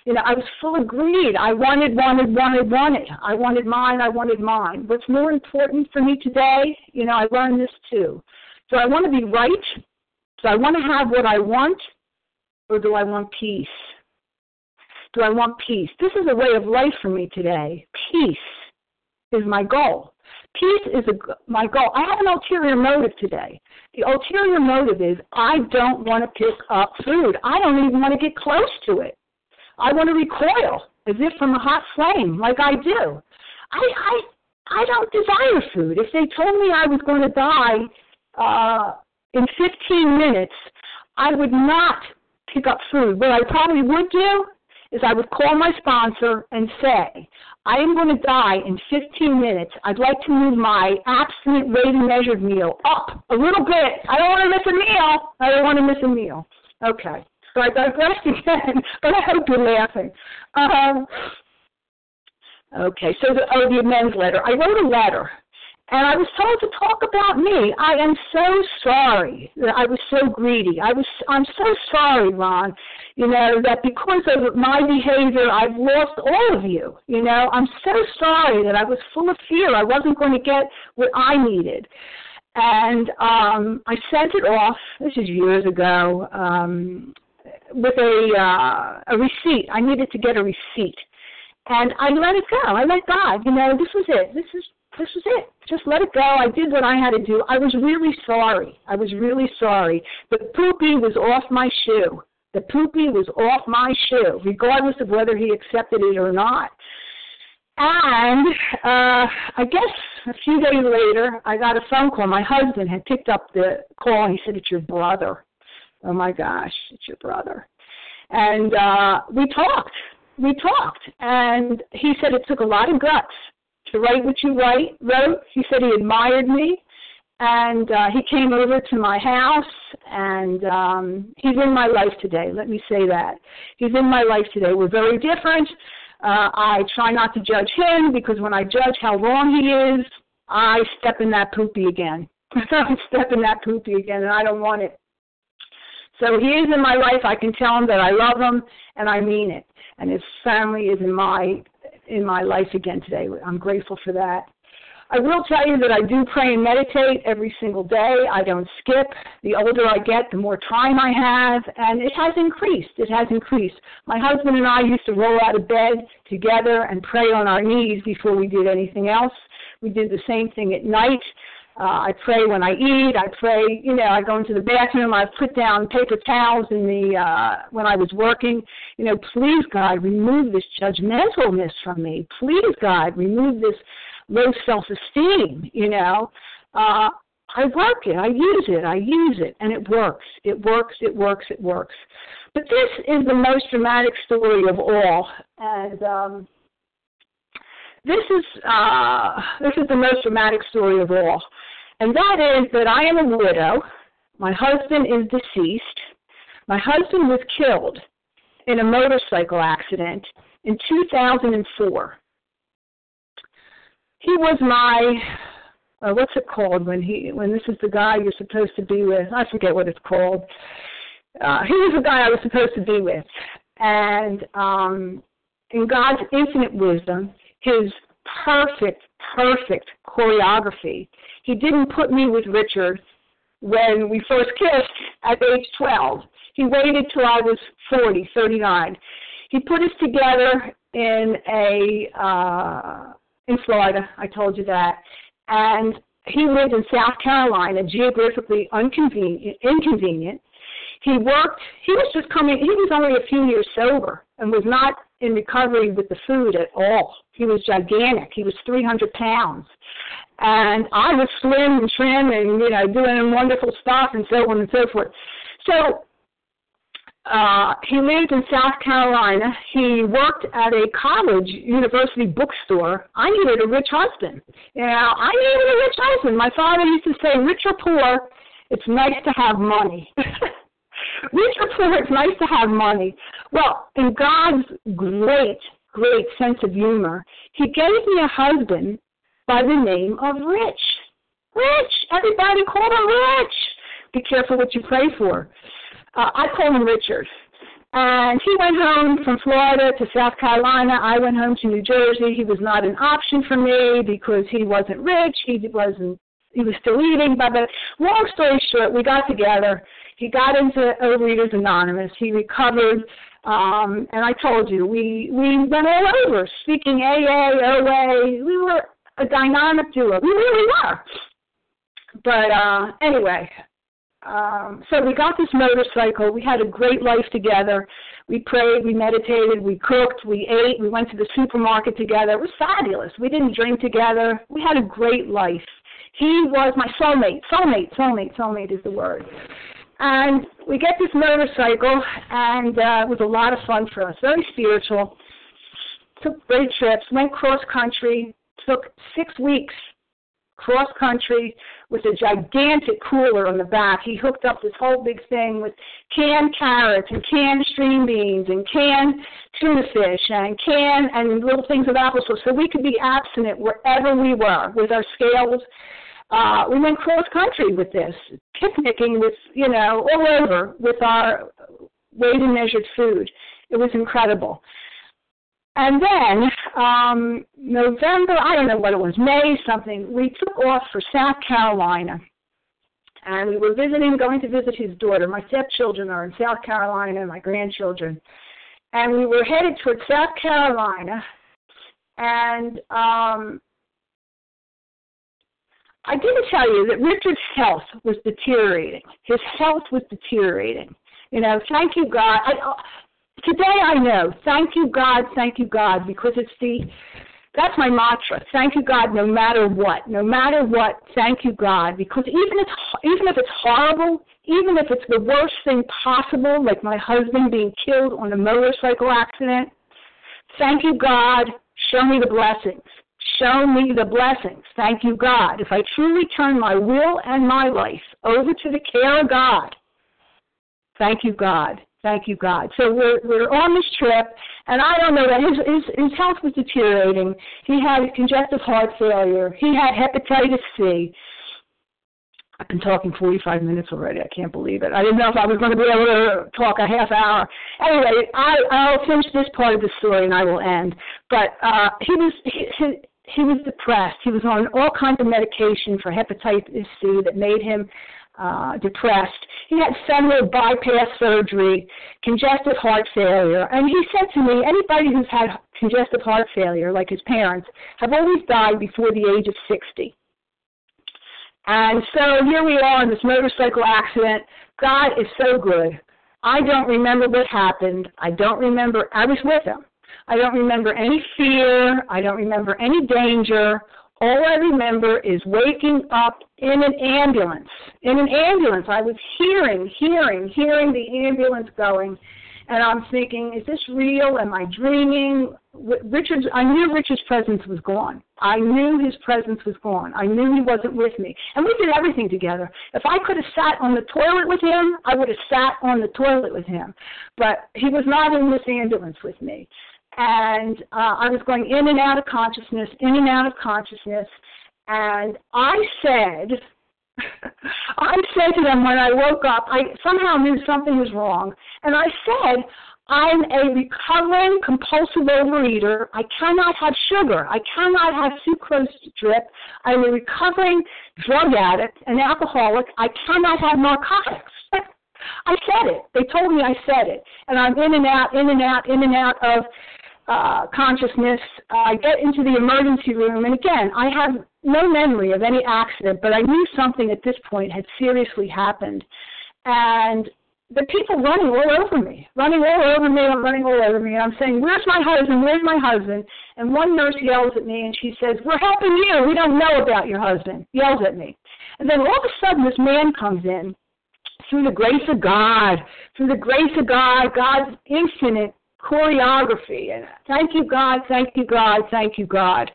You know, I was full of greed. I wanted, wanted, wanted, wanted. I wanted mine. I wanted mine. What's more important for me today? You know, I learned this too. Do I want to be right? Do I want to have what I want, or do I want peace? Do I want peace? This is a way of life for me today. Peace is my goal. Peace is a, my goal. I have an ulterior motive today. The ulterior motive is I don't want to pick up food. I don't even want to get close to it. I want to recoil as if from a hot flame, like I do. I I I don't desire food. If they told me I was going to die uh, in 15 minutes, I would not pick up food. What I probably would do is I would call my sponsor and say, I am going to die in 15 minutes. I'd like to move my abstinent weighted measured meal up a little bit. I don't want to miss a meal. I don't want to miss a meal. Okay. So I digressed *laughs* again, but I hope you're laughing. Um, okay, so the, oh, the amends letter. I wrote a letter and I was told to talk about me. I am so sorry that I was so greedy. I was I'm so sorry, Ron, you know, that because of my behavior I've lost all of you. You know, I'm so sorry that I was full of fear. I wasn't going to get what I needed. And um I sent it off, this is years ago, um with a uh a receipt. I needed to get a receipt. And I let it go. I let God, you know, this was it. This is this was it. Just let it go. I did what I had to do. I was really sorry. I was really sorry. The poopy was off my shoe. The poopy was off my shoe, regardless of whether he accepted it or not. And uh, I guess a few days later, I got a phone call. My husband had picked up the call he said, It's your brother. Oh my gosh, it's your brother. And uh, we talked. We talked. And he said it took a lot of guts to write what you write, wrote. He said he admired me, and uh, he came over to my house, and um, he's in my life today. Let me say that he's in my life today. We're very different. Uh, I try not to judge him because when I judge how wrong he is, I step in that poopy again. *laughs* I step in that poopy again, and I don't want it. So he is in my life. I can tell him that I love him, and I mean it. And his family is in my in my life again today. I'm grateful for that. I will tell you that I do pray and meditate every single day. I don't skip. The older I get, the more time I have, and it has increased. It has increased. My husband and I used to roll out of bed together and pray on our knees before we did anything else. We did the same thing at night. Uh, I pray when I eat. I pray, you know, I go into the bathroom. I put down paper towels in the uh, when I was working. You know, please God, remove this judgmentalness from me. Please God, remove this low self-esteem. You know, uh, I work it. I use it. I use it, and it works. It works. It works. It works. But this is the most dramatic story of all, and um, this is uh, this is the most dramatic story of all and that is that I am a widow. My husband is deceased. My husband was killed in a motorcycle accident in 2004. He was my uh, what's it called when he when this is the guy you're supposed to be with? I forget what it's called. Uh, he was the guy I was supposed to be with, and um, in God's infinite wisdom, His perfect, perfect choreography he didn't put me with Richard when we first kissed at age 12. He waited till I was 40, 39. He put us together in a uh, in Florida. I told you that. and he lived in South Carolina, geographically inconvenient. inconvenient. He worked, he was just coming, he was only a few years sober and was not in recovery with the food at all. He was gigantic. He was 300 pounds. And I was slim and trim and, you know, doing wonderful stuff and so on and so forth. So uh, he lived in South Carolina. He worked at a college university bookstore. I needed a rich husband. You know, I needed a rich husband. My father used to say, rich or poor, it's nice to have money. *laughs* rich or poor, it's nice to have money. Well, in God's great, great sense of humor, he gave me a husband by the name of Rich. Rich! Everybody called him Rich! Be careful what you pray for. Uh, I call him Richard. And he went home from Florida to South Carolina. I went home to New Jersey. He was not an option for me because he wasn't rich. He wasn't. He was still eating. But, long story short, we got together. He got into Overeaters Anonymous. He recovered. Um, and I told you, we we went all over, speaking AA, OA. We were a dynamic duo. We really were. But uh, anyway, um, so we got this motorcycle. We had a great life together. We prayed, we meditated, we cooked, we ate, we went to the supermarket together. It was fabulous. We didn't drink together. We had a great life. He was my soulmate. Soulmate, soulmate, soulmate is the word. And we get this motorcycle, and uh, it was a lot of fun for us. Very spiritual. Took great trips. Went cross country. Took six weeks cross country with a gigantic cooler on the back. He hooked up this whole big thing with canned carrots and canned string beans and canned tuna fish and canned and little things of applesauce so we could be abstinent wherever we were with our scales. Uh, we went cross country with this, picnicking with, you know, all over with our weighed and measured food. It was incredible. And then um, November, I don't know what it was, May something, we took off for South Carolina. And we were visiting, going to visit his daughter. My stepchildren are in South Carolina, my grandchildren. And we were headed towards South Carolina. And um, I didn't tell you that Richard's health was deteriorating. His health was deteriorating. You know, thank you, God. I, uh, today I know. Thank you, God. Thank you, God, because it's the that's my mantra. Thank you, God, no matter what. No matter what, thank you, God, because even if even if it's horrible, even if it's the worst thing possible, like my husband being killed on a motorcycle accident, thank you, God. Show me the blessings. Show me the blessings. Thank you, God. If I truly turn my will and my life over to the care of God, thank you, God. Thank you, God. So we're we're on this trip, and I don't know that his his his health was deteriorating. He had congestive heart failure. He had hepatitis C. I've been talking 45 minutes already. I can't believe it. I didn't know if I was going to be able to talk a half hour. Anyway, I I'll finish this part of the story and I will end. But uh, he was he, he was depressed. He was on all kinds of medication for hepatitis C that made him uh, depressed. He had several bypass surgery, congestive heart failure, and he said to me, anybody who's had congestive heart failure, like his parents, have always died before the age of 60. And so here we are in this motorcycle accident. God is so good. I don't remember what happened. I don't remember. I was with him. I don't remember any fear. I don't remember any danger. All I remember is waking up in an ambulance. In an ambulance. I was hearing, hearing, hearing the ambulance going. And I'm thinking, is this real? Am I dreaming? Richard's, I knew Richard's presence was gone. I knew his presence was gone. I knew he wasn't with me. And we did everything together. If I could have sat on the toilet with him, I would have sat on the toilet with him. But he was not in this ambulance with me and uh, I was going in and out of consciousness, in and out of consciousness, and I said, *laughs* I said to them when I woke up, I somehow knew something was wrong, and I said, I'm a recovering compulsive overeater. I cannot have sugar. I cannot have sucrose drip. I'm a recovering drug addict, an alcoholic. I cannot have narcotics. *laughs* I said it. They told me I said it. And I'm in and out, in and out, in and out of uh, consciousness. I get into the emergency room, and again, I have no memory of any accident, but I knew something at this point had seriously happened. And the people running all over me, running all over me, I'm running all over me, and I'm saying, Where's my husband? Where's my husband? And one nurse yells at me and she says, We're helping you. We don't know about your husband. Yells at me. And then all of a sudden this man comes in through the grace of God, through the grace of God, God's infinite choreography. And thank you, God, thank you, God, thank you, God.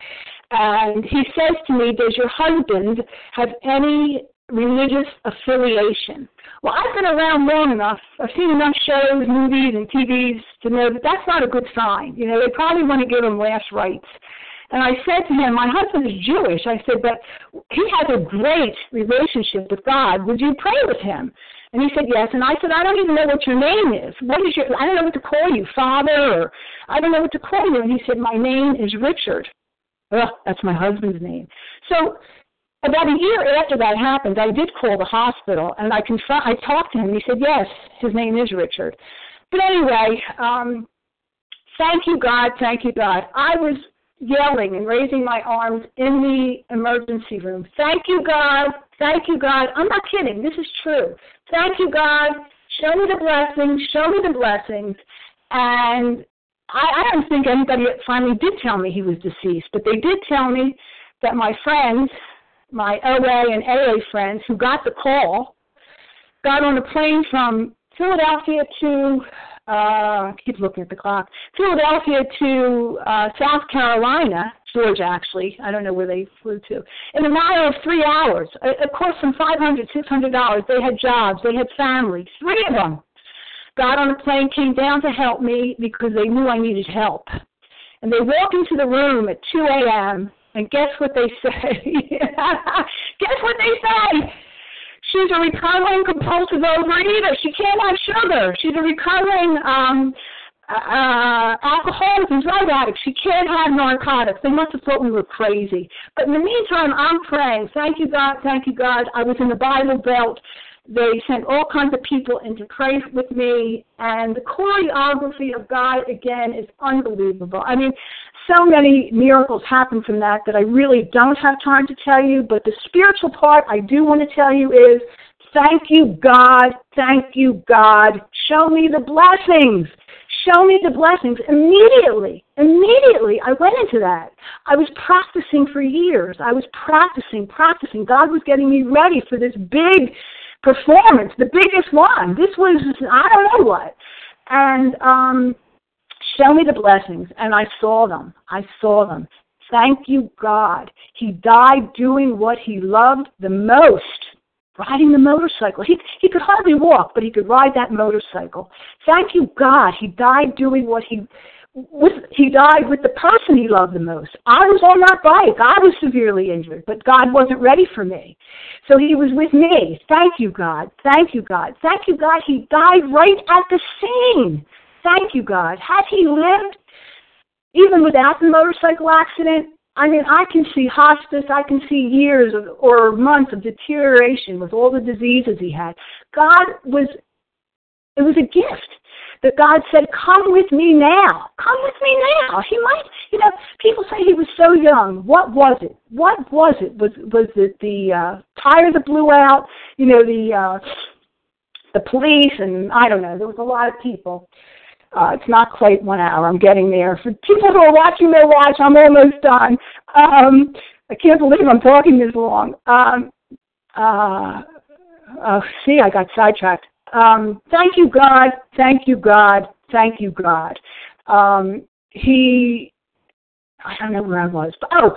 And he says to me, Does your husband have any religious affiliation? Well, I've been around long enough. I've seen enough shows, movies, and TVs to know that that's not a good sign. You know, they probably want to give him last rites. And I said to him, My husband is Jewish. I said, But he has a great relationship with God. Would you pray with him? And he said, Yes. And I said, I don't even know what your name is. What is your, I don't know what to call you, Father, or I don't know what to call you. And he said, My name is Richard. Ugh, that's my husband's name. So about a year after that happened, I did call the hospital and I confront, I talked to him. He said, Yes, his name is Richard. But anyway, um, thank you, God, thank you, God. I was yelling and raising my arms in the emergency room. Thank you, God. Thank you, God. I'm not kidding. This is true. Thank you, God. Show me the blessings. Show me the blessings. And I, I don't think anybody finally did tell me he was deceased, but they did tell me that my friends, my OA and AA friends who got the call, got on a plane from Philadelphia to uh, I keep looking at the clock. Philadelphia to uh, South Carolina, Georgia actually. I don't know where they flew to. In a matter of three hours. It cost them five hundred, six hundred dollars. They had jobs. They had families. Three of them got on a plane, came down to help me because they knew I needed help. And they walk into the room at 2 a.m. and guess what they *laughs* say? *laughs* guess what they say? She's a recovering compulsive overeater. She can't have sugar. She's a recovering um, uh, alcoholic and drug addict. She can't have narcotics. They must have thought we were crazy. But in the meantime, I'm praying. Thank you, God. Thank you, God. I was in the Bible Belt. They sent all kinds of people in to pray with me, and the choreography of God again is unbelievable. I mean, so many miracles happen from that that I really don't have time to tell you, but the spiritual part I do want to tell you is thank you, God, thank you, God. Show me the blessings. Show me the blessings. Immediately, immediately, I went into that. I was practicing for years. I was practicing, practicing. God was getting me ready for this big performance, the biggest one. This was, I don't know what. And, um, show me the blessings. And I saw them. I saw them. Thank you, God. He died doing what he loved the most, riding the motorcycle. He, he could hardly walk, but he could ride that motorcycle. Thank you, God. He died doing what he with, he died with the person he loved the most. I was on that bike. I was severely injured, but God wasn't ready for me. So he was with me. Thank you, God. Thank you, God. Thank you, God. He died right at the scene. Thank you, God. Had he lived, even without the motorcycle accident, I mean, I can see hospice, I can see years of, or months of deterioration with all the diseases he had. God was, it was a gift that God said, Come with me now. Come with me now. He might, you know, people say he was so young. What was it? What was it? Was was it the uh, tire that blew out? You know, the uh, the police and I don't know. There was a lot of people. Uh, it's not quite one hour. I'm getting there. For people who are watching their watch, I'm almost done. Um, I can't believe I'm talking this long. Um, uh, oh, see, I got sidetracked. Um, thank you, God. Thank you, God. Thank you, God. Um, he, I don't know where I was, but oh,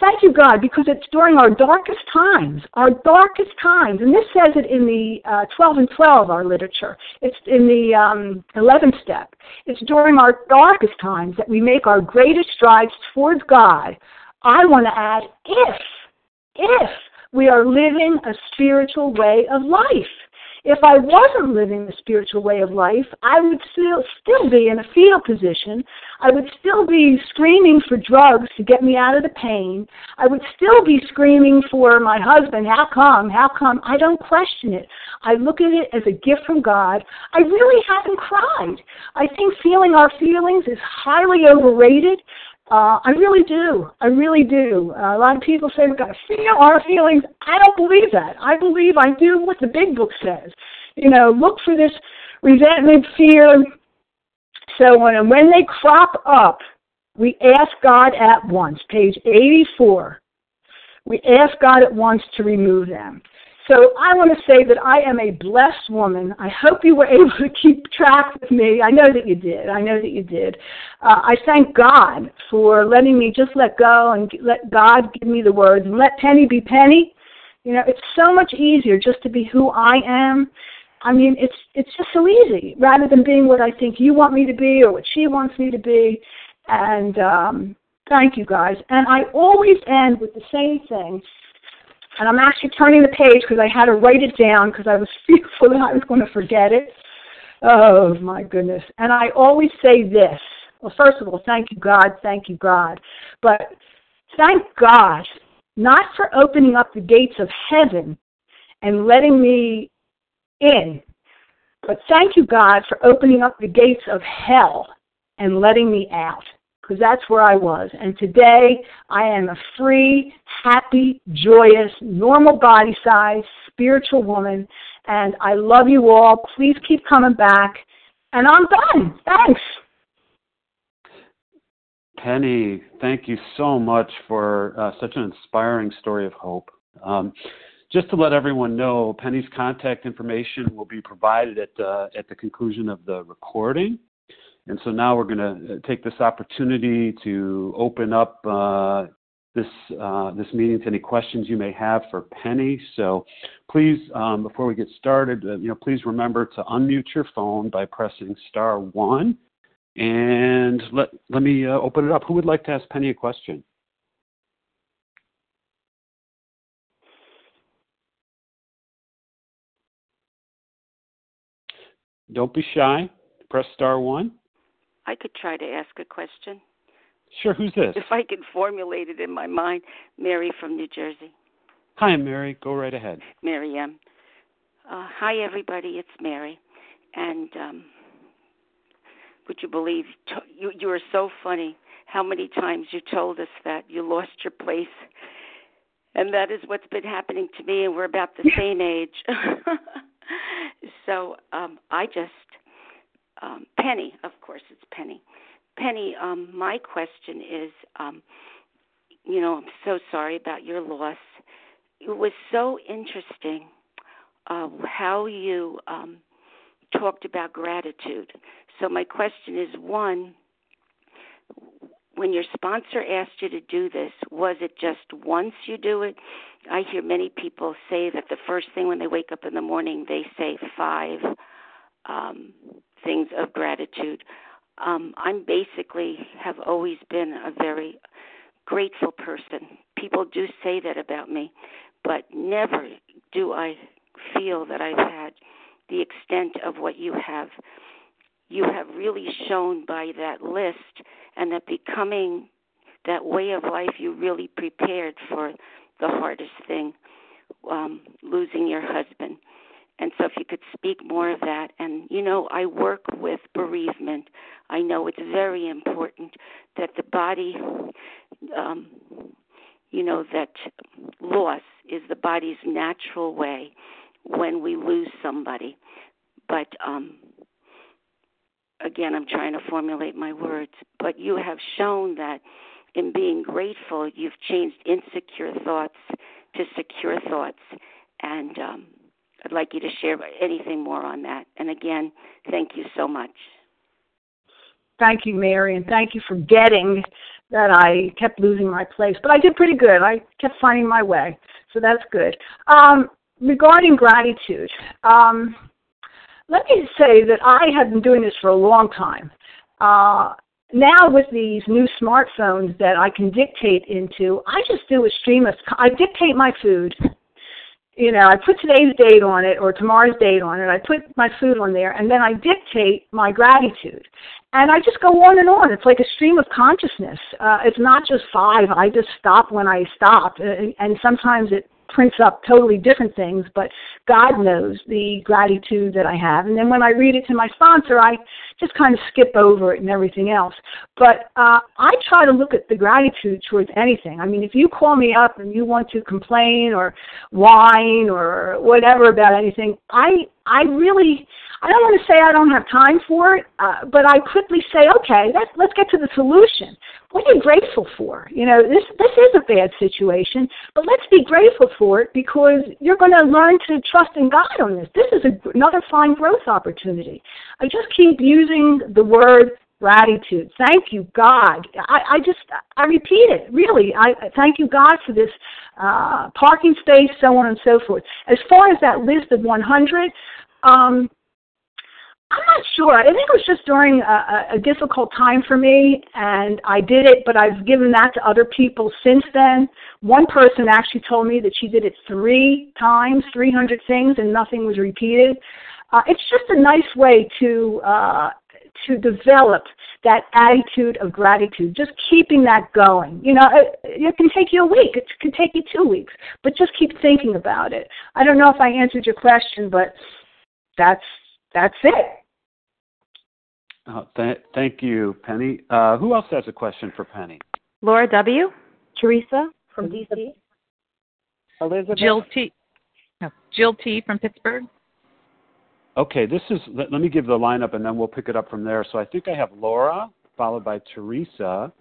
thank you, God, because it's during our darkest times, our darkest times, and this says it in the uh, 12 and 12, our literature. It's in the um, 11th step. It's during our darkest times that we make our greatest strides towards God. I want to add, if, if we are living a spiritual way of life if I wasn't living the spiritual way of life, I would still still be in a fetal position. I would still be screaming for drugs to get me out of the pain. I would still be screaming for my husband, how come? How come? I don't question it. I look at it as a gift from God. I really haven't cried. I think feeling our feelings is highly overrated. Uh, I really do. I really do. Uh, a lot of people say we've got to feel our feelings. I don't believe that. I believe I do what the big book says. You know, look for this resentment, fear. So when when they crop up, we ask God at once. Page 84. We ask God at once to remove them. So I want to say that I am a blessed woman. I hope you were able to keep track with me. I know that you did. I know that you did. Uh, I thank God for letting me just let go and let God give me the words and let Penny be Penny. You know, it's so much easier just to be who I am. I mean, it's it's just so easy rather than being what I think you want me to be or what she wants me to be. And um, thank you guys. And I always end with the same thing and I'm actually turning the page because I had to write it down because I was *laughs* fearful that I was going to forget it. Oh my goodness. And I always say this. Well, first of all, thank you, God, thank you, God. But thank God, not for opening up the gates of heaven and letting me in, but thank you, God, for opening up the gates of hell and letting me out because that's where I was. And today I am a free, happy, joyous, normal body size, spiritual woman. And I love you all. Please keep coming back. And I'm done. Thanks. Penny, thank you so much for uh, such an inspiring story of hope. Um, just to let everyone know, Penny's contact information will be provided at, uh, at the conclusion of the recording. And so now we're going to uh, take this opportunity to open up uh, this uh, this meeting to any questions you may have for Penny. So please, um, before we get started, uh, you know, please remember to unmute your phone by pressing star one. And let let me uh, open it up. Who would like to ask Penny a question? Don't be shy. Press star one. I could try to ask a question. Sure, who's this? If I can formulate it in my mind, Mary from New Jersey. Hi, Mary. Go right ahead. Mary M. Uh, hi, everybody. It's Mary, and um, would you believe you you are so funny? How many times you told us that you lost your place, and that is what's been happening to me, and we're about the *laughs* same age. *laughs* so um, I just um, Penny, of course, it's Penny. Penny, um, my question is, um, you know, I'm so sorry about your loss. It was so interesting uh, how you um, talked about gratitude. So my question is, one, when your sponsor asked you to do this, was it just once you do it? I hear many people say that the first thing when they wake up in the morning, they say five um, things of gratitude. Um, I'm basically have always been a very grateful person. People do say that about me, but never do I feel that I've had the extent of what you have. You have really shown by that list and that becoming that way of life, you really prepared for the hardest thing, um, losing your husband. And so, if you could speak more of that. And, you know, I work with bereavement. I know it's very important that the body, um, you know, that loss is the body's natural way when we lose somebody. But, um, again, I'm trying to formulate my words. But you have shown that in being grateful, you've changed insecure thoughts to secure thoughts. And, um, I'd like you to share anything more on that. And again, thank you so much. Thank you, Mary, and thank you for getting that I kept losing my place. But I did pretty good. I kept finding my way, so that's good. Um, regarding gratitude, um, let me say that I have been doing this for a long time. Uh, now with these new smartphones that I can dictate into, I just do a stream of. I dictate my food you know, I put today's date on it or tomorrow's date on it. I put my food on there, and then I dictate my gratitude, and I just go on and on. It's like a stream of consciousness. Uh, it's not just five. I just stop when I stop, and, and sometimes it prints up totally different things, but God knows the gratitude that I have. And then when I read it to my sponsor, I just kind of skip over it and everything else. But uh, I try to look at the gratitude towards anything. I mean, if you call me up and you want to complain or whine or whatever about anything, I I really I don't want to say I don't have time for it, uh, but I quickly say, okay, let's let's get to the solution. What are you grateful for? You know, this this is a bad situation, but let's be grateful for it because you're going to learn to trust in God on this. This is a, another fine growth opportunity. I just keep using the word gratitude. Thank you, God. I, I just, I repeat it, really. I thank you, God, for this uh, parking space, so on and so forth. As far as that list of 100, um, I'm not sure. I think it was just during a, a difficult time for me, and I did it, but I've given that to other people since then. One person actually told me that she did it three times, 300 things, and nothing was repeated. Uh, it's just a nice way to uh, to develop that attitude of gratitude, just keeping that going. You know, it, it can take you a week, it can take you two weeks, but just keep thinking about it. I don't know if I answered your question, but that's that's it. Oh, th- thank you, Penny. Uh, who else has a question for Penny? Laura W. Teresa from DC. Elizabeth. Jill T. No, Jill T. from Pittsburgh. Okay, this is. Let, let me give the lineup, and then we'll pick it up from there. So I think I have Laura, followed by Teresa,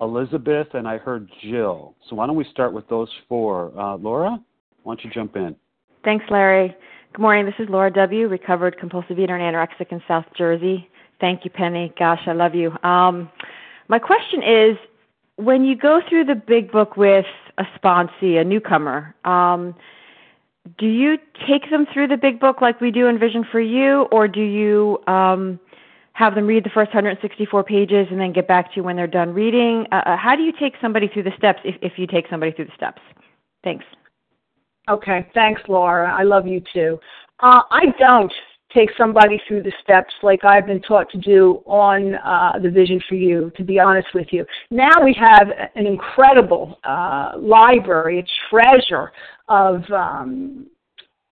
Elizabeth, and I heard Jill. So why don't we start with those four? Uh, Laura, why don't you jump in? Thanks, Larry. Good morning. This is Laura W., recovered compulsive eater and anorexic in South Jersey. Thank you, Penny. Gosh, I love you. Um, my question is when you go through the big book with a sponsee, a newcomer, um, do you take them through the big book like we do in Vision for You, or do you um, have them read the first 164 pages and then get back to you when they're done reading? Uh, uh, how do you take somebody through the steps if, if you take somebody through the steps? Thanks. Okay, thanks, Laura. I love you too. Uh, I don't take somebody through the steps like I've been taught to do on uh, the Vision for You, to be honest with you. Now we have an incredible uh, library, a treasure of um,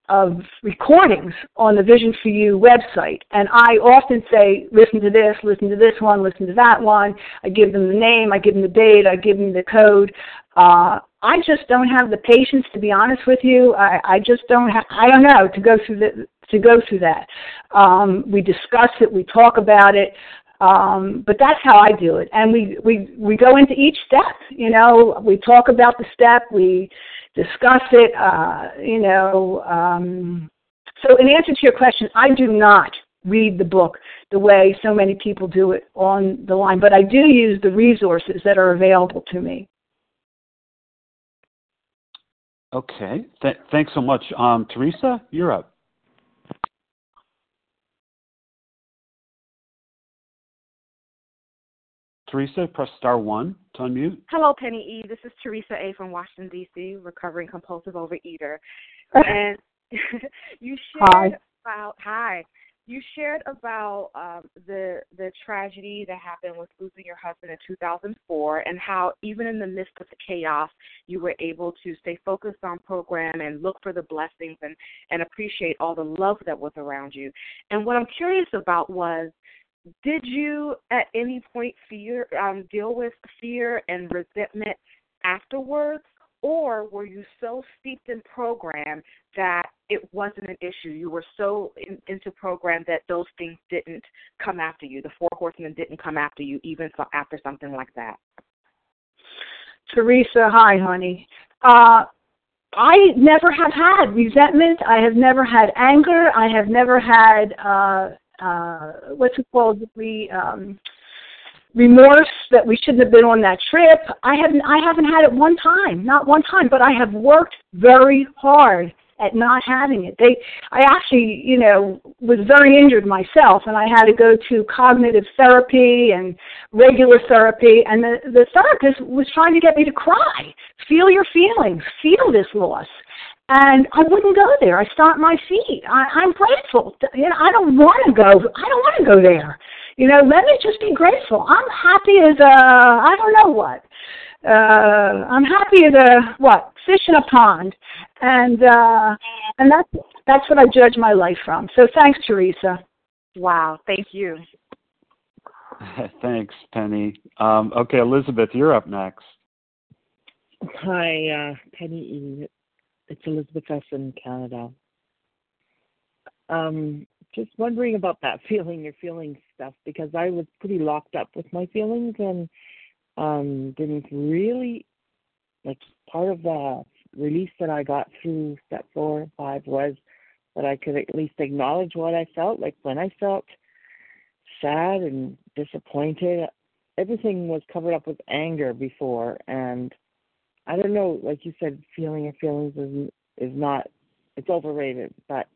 of recordings on the Vision for You website. And I often say, listen to this, listen to this one, listen to that one. I give them the name, I give them the date, I give them the code. Uh, I just don't have the patience, to be honest with you. I, I just don't have, I don't know, to go through the, to go through that. Um, we discuss it, we talk about it, um, but that's how I do it. And we, we, we go into each step, you know, we talk about the step, we discuss it, uh, you know. Um, so in answer to your question, I do not read the book the way so many people do it on the line, but I do use the resources that are available to me. Okay, Th- thanks so much. Um, Teresa, you're up. Teresa, press star one to unmute. Hello, Penny E. This is Teresa A. from Washington, D.C., recovering compulsive overeater. *laughs* and *laughs* you shared hi. about hi. You shared about um, the the tragedy that happened with losing your husband in 2004, and how even in the midst of the chaos, you were able to stay focused on program and look for the blessings and and appreciate all the love that was around you. And what I'm curious about was did you at any point fear um, deal with fear and resentment afterwards or were you so steeped in program that it wasn't an issue you were so in, into program that those things didn't come after you the four horsemen didn't come after you even so after something like that teresa hi honey uh I never have had resentment. I have never had anger. I have never had uh, uh, what's it called? We um, remorse that we shouldn't have been on that trip. I haven't I haven't had it one time, not one time, but I have worked very hard at not having it. They I actually, you know, was very injured myself and I had to go to cognitive therapy and regular therapy and the the therapist was trying to get me to cry. Feel your feelings, feel this loss and I wouldn't go there. I stomp my feet. I, I'm grateful. You know, I don't want to go. I don't want to go there. You know, let me just be grateful. I'm happy as a I don't know what. Uh, I'm happy as a what fish in a pond, and uh, and that's that's what I judge my life from. So thanks, Teresa. Wow, thank you. *laughs* Thanks, Penny. Um, okay, Elizabeth, you're up next. Hi, uh, Penny. E. It's Elizabeth S. in Canada. Um, just wondering about that *laughs* feeling your feeling stuff because I was pretty locked up with my feelings and um, didn't really like part of the release that I got through step four and five was that I could at least acknowledge what I felt. Like when I felt sad and disappointed, everything was covered up with anger before, and I don't know. Like you said, feeling your feelings is is not it's overrated, but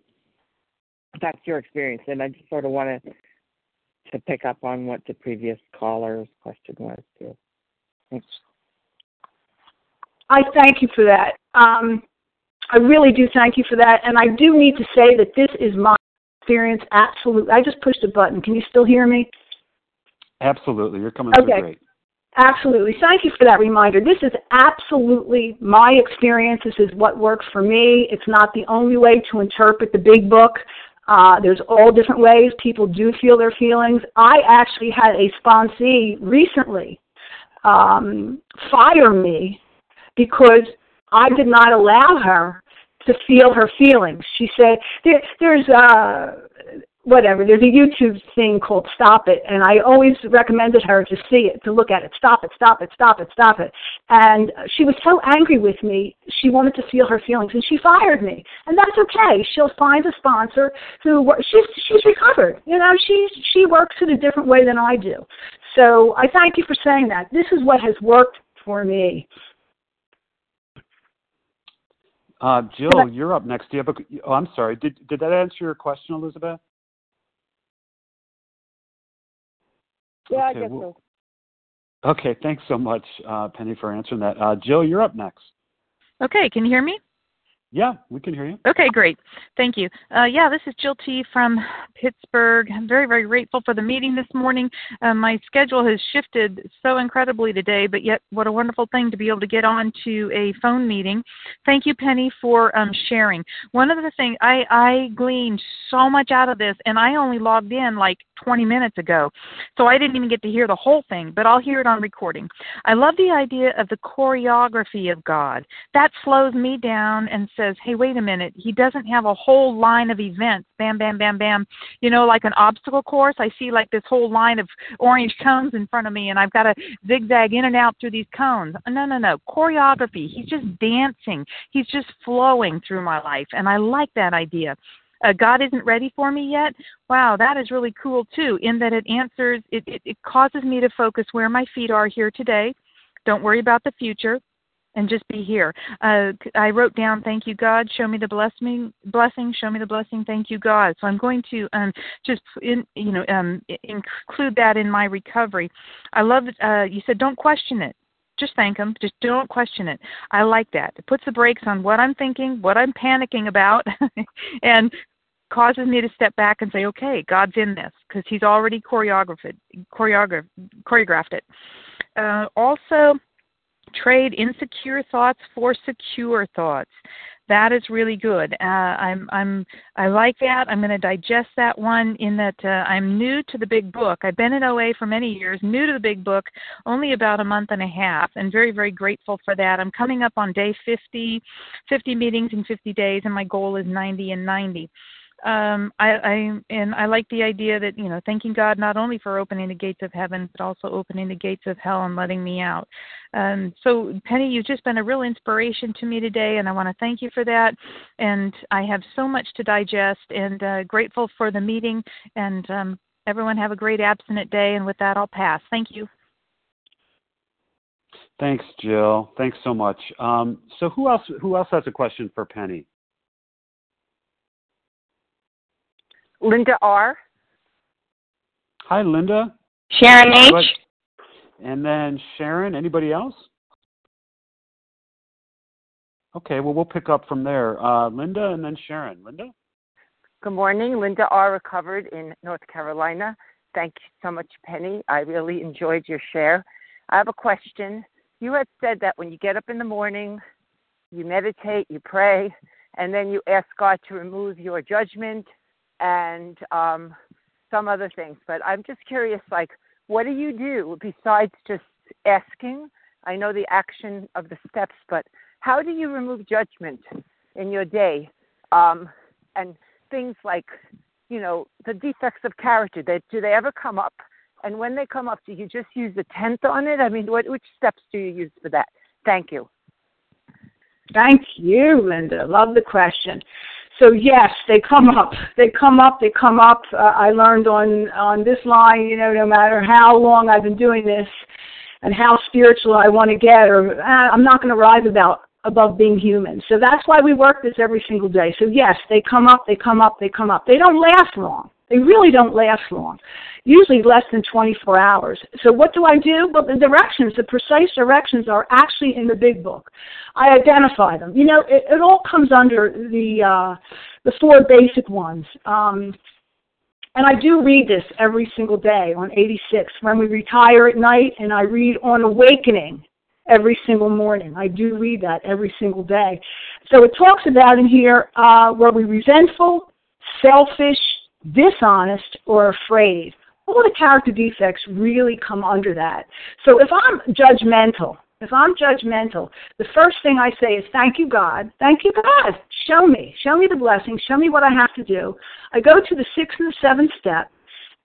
that's your experience, and I just sort of wanted to pick up on what the previous caller's question was too. Thanks. I thank you for that. Um, I really do thank you for that, and I do need to say that this is my experience. Absolutely, I just pushed a button. Can you still hear me? Absolutely, you're coming okay. through great. Absolutely. Thank you for that reminder. This is absolutely my experience. This is what works for me. It's not the only way to interpret the big book. Uh, there's all different ways people do feel their feelings. I actually had a sponsee recently um, fire me because I did not allow her to feel her feelings. She said there, there's uh whatever there's a YouTube thing called Stop It, and I always recommended her to see it, to look at it. Stop it, stop it, stop it, stop it. And she was so angry with me, she wanted to feel her feelings, and she fired me. And that's okay. She'll find a sponsor who she's she's recovered. You know, she she works in a different way than I do. So I thank you for saying that. This is what has worked for me. Uh, Jill, you're up next. Do you have a, oh, I'm sorry. Did did that answer your question, Elizabeth? Yeah, okay, I guess well, so. Okay, thanks so much, uh, Penny, for answering that. Uh, Jill, you're up next. Okay, can you hear me? Yeah, we can hear you. Okay, great. Thank you. Uh, yeah, this is Jill T. from Pittsburgh. I'm very, very grateful for the meeting this morning. Uh, my schedule has shifted so incredibly today, but yet what a wonderful thing to be able to get on to a phone meeting. Thank you, Penny, for um, sharing. One of the things I, I gleaned so much out of this, and I only logged in like 20 minutes ago, so I didn't even get to hear the whole thing, but I'll hear it on recording. I love the idea of the choreography of God. That slows me down and says, hey, wait a minute, he doesn't have a whole line of events, bam, bam, bam, bam, you know, like an obstacle course. I see like this whole line of orange cones in front of me, and I've got to zigzag in and out through these cones. No, no, no. Choreography. He's just dancing, he's just flowing through my life, and I like that idea. Uh, God isn't ready for me yet. Wow, that is really cool too, in that it answers, it, it, it causes me to focus where my feet are here today. Don't worry about the future and just be here. Uh, I wrote down, "Thank you, God. Show me the blessing. Blessing. Show me the blessing. Thank you, God." So I'm going to um, just in, you know um, include that in my recovery. I love. Uh, you said, "Don't question it." Just thank him. Just don't question it. I like that. It puts the brakes on what I'm thinking, what I'm panicking about, *laughs* and causes me to step back and say, okay, God's in this because He's already choreographed. Choreographed, choreographed it. Uh, also, trade insecure thoughts for secure thoughts. That is really good. Uh, I'm I'm I like that. I'm going to digest that one in that uh, I'm new to the big book. I've been in OA for many years, new to the big book, only about a month and a half, and very very grateful for that. I'm coming up on day 50, 50 meetings in 50 days, and my goal is 90 and 90 um I, I and I like the idea that you know thanking God not only for opening the gates of heaven but also opening the gates of hell and letting me out. Um so Penny, you've just been a real inspiration to me today, and I want to thank you for that. And I have so much to digest, and uh, grateful for the meeting. And um, everyone have a great abstinent day. And with that, I'll pass. Thank you. Thanks, Jill. Thanks so much. Um, so who else who else has a question for Penny? Linda R. Hi, Linda. Sharon H. And then Sharon. Anybody else? Okay, well, we'll pick up from there. Uh, Linda and then Sharon. Linda? Good morning. Linda R. recovered in North Carolina. Thank you so much, Penny. I really enjoyed your share. I have a question. You had said that when you get up in the morning, you meditate, you pray, and then you ask God to remove your judgment and um, some other things. But I'm just curious, like, what do you do besides just asking? I know the action of the steps, but how do you remove judgment in your day? Um, and things like, you know, the defects of character. That do they ever come up? And when they come up, do you just use the tenth on it? I mean, what which steps do you use for that? Thank you. Thank you, Linda. Love the question. So yes, they come up. They come up. They come up. Uh, I learned on on this line, you know, no matter how long I've been doing this, and how spiritual I want to get, or uh, I'm not going to rise about above being human. So that's why we work this every single day. So yes, they come up. They come up. They come up. They don't last long. They really don't last long, usually less than 24 hours. So what do I do? Well, the directions, the precise directions are actually in the big book. I identify them. You know, it, it all comes under the uh, the four basic ones. Um, and I do read this every single day on 86 when we retire at night, and I read on awakening every single morning. I do read that every single day. So it talks about in here uh, were we resentful, selfish, dishonest, or afraid. All the character defects really come under that. So if I'm judgmental, if I'm judgmental, the first thing I say is, Thank you, God. Thank you, God. Show me. Show me the blessing. Show me what I have to do. I go to the sixth and the seventh step,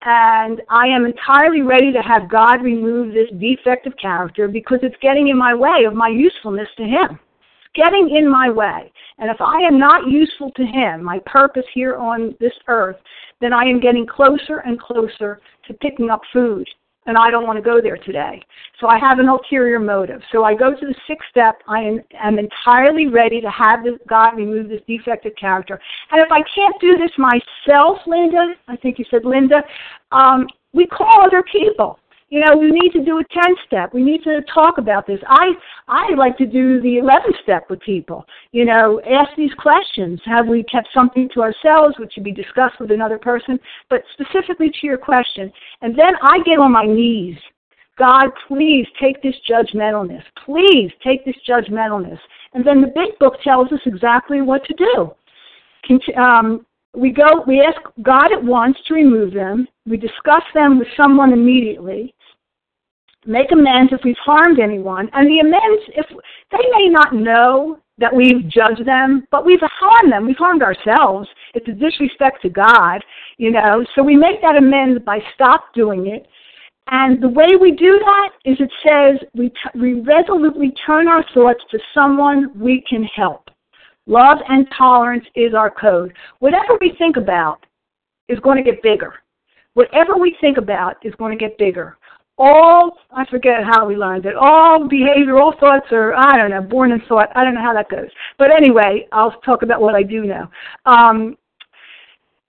and I am entirely ready to have God remove this defective character because it's getting in my way of my usefulness to Him It's getting in my way. And if I am not useful to Him, my purpose here on this earth, then I am getting closer and closer to picking up food. And I don't want to go there today. So I have an ulterior motive. So I go to the sixth step. I am, am entirely ready to have this, God remove this defective character. And if I can't do this myself, Linda, I think you said Linda, um, we call other people you know, we need to do a 10 step. We need to talk about this. I, I like to do the 11 step with people. You know, ask these questions. Have we kept something to ourselves, which should be discussed with another person? But specifically to your question. And then I get on my knees. God, please take this judgmentalness. Please take this judgmentalness. And then the big book tells us exactly what to do. Um, we go, we ask God at once to remove them. We discuss them with someone immediately. Make amends if we've harmed anyone. And the amends, if they may not know that we've judged them, but we've harmed them. We've harmed ourselves. It's a disrespect to God, you know. So we make that amends by stop doing it. And the way we do that is it says we, t- we resolutely turn our thoughts to someone we can help. Love and tolerance is our code. Whatever we think about is going to get bigger. Whatever we think about is going to get bigger. All, I forget how we learned it, all behavior, all thoughts are, I don't know, born in thought. I don't know how that goes. But anyway, I'll talk about what I do know. Um,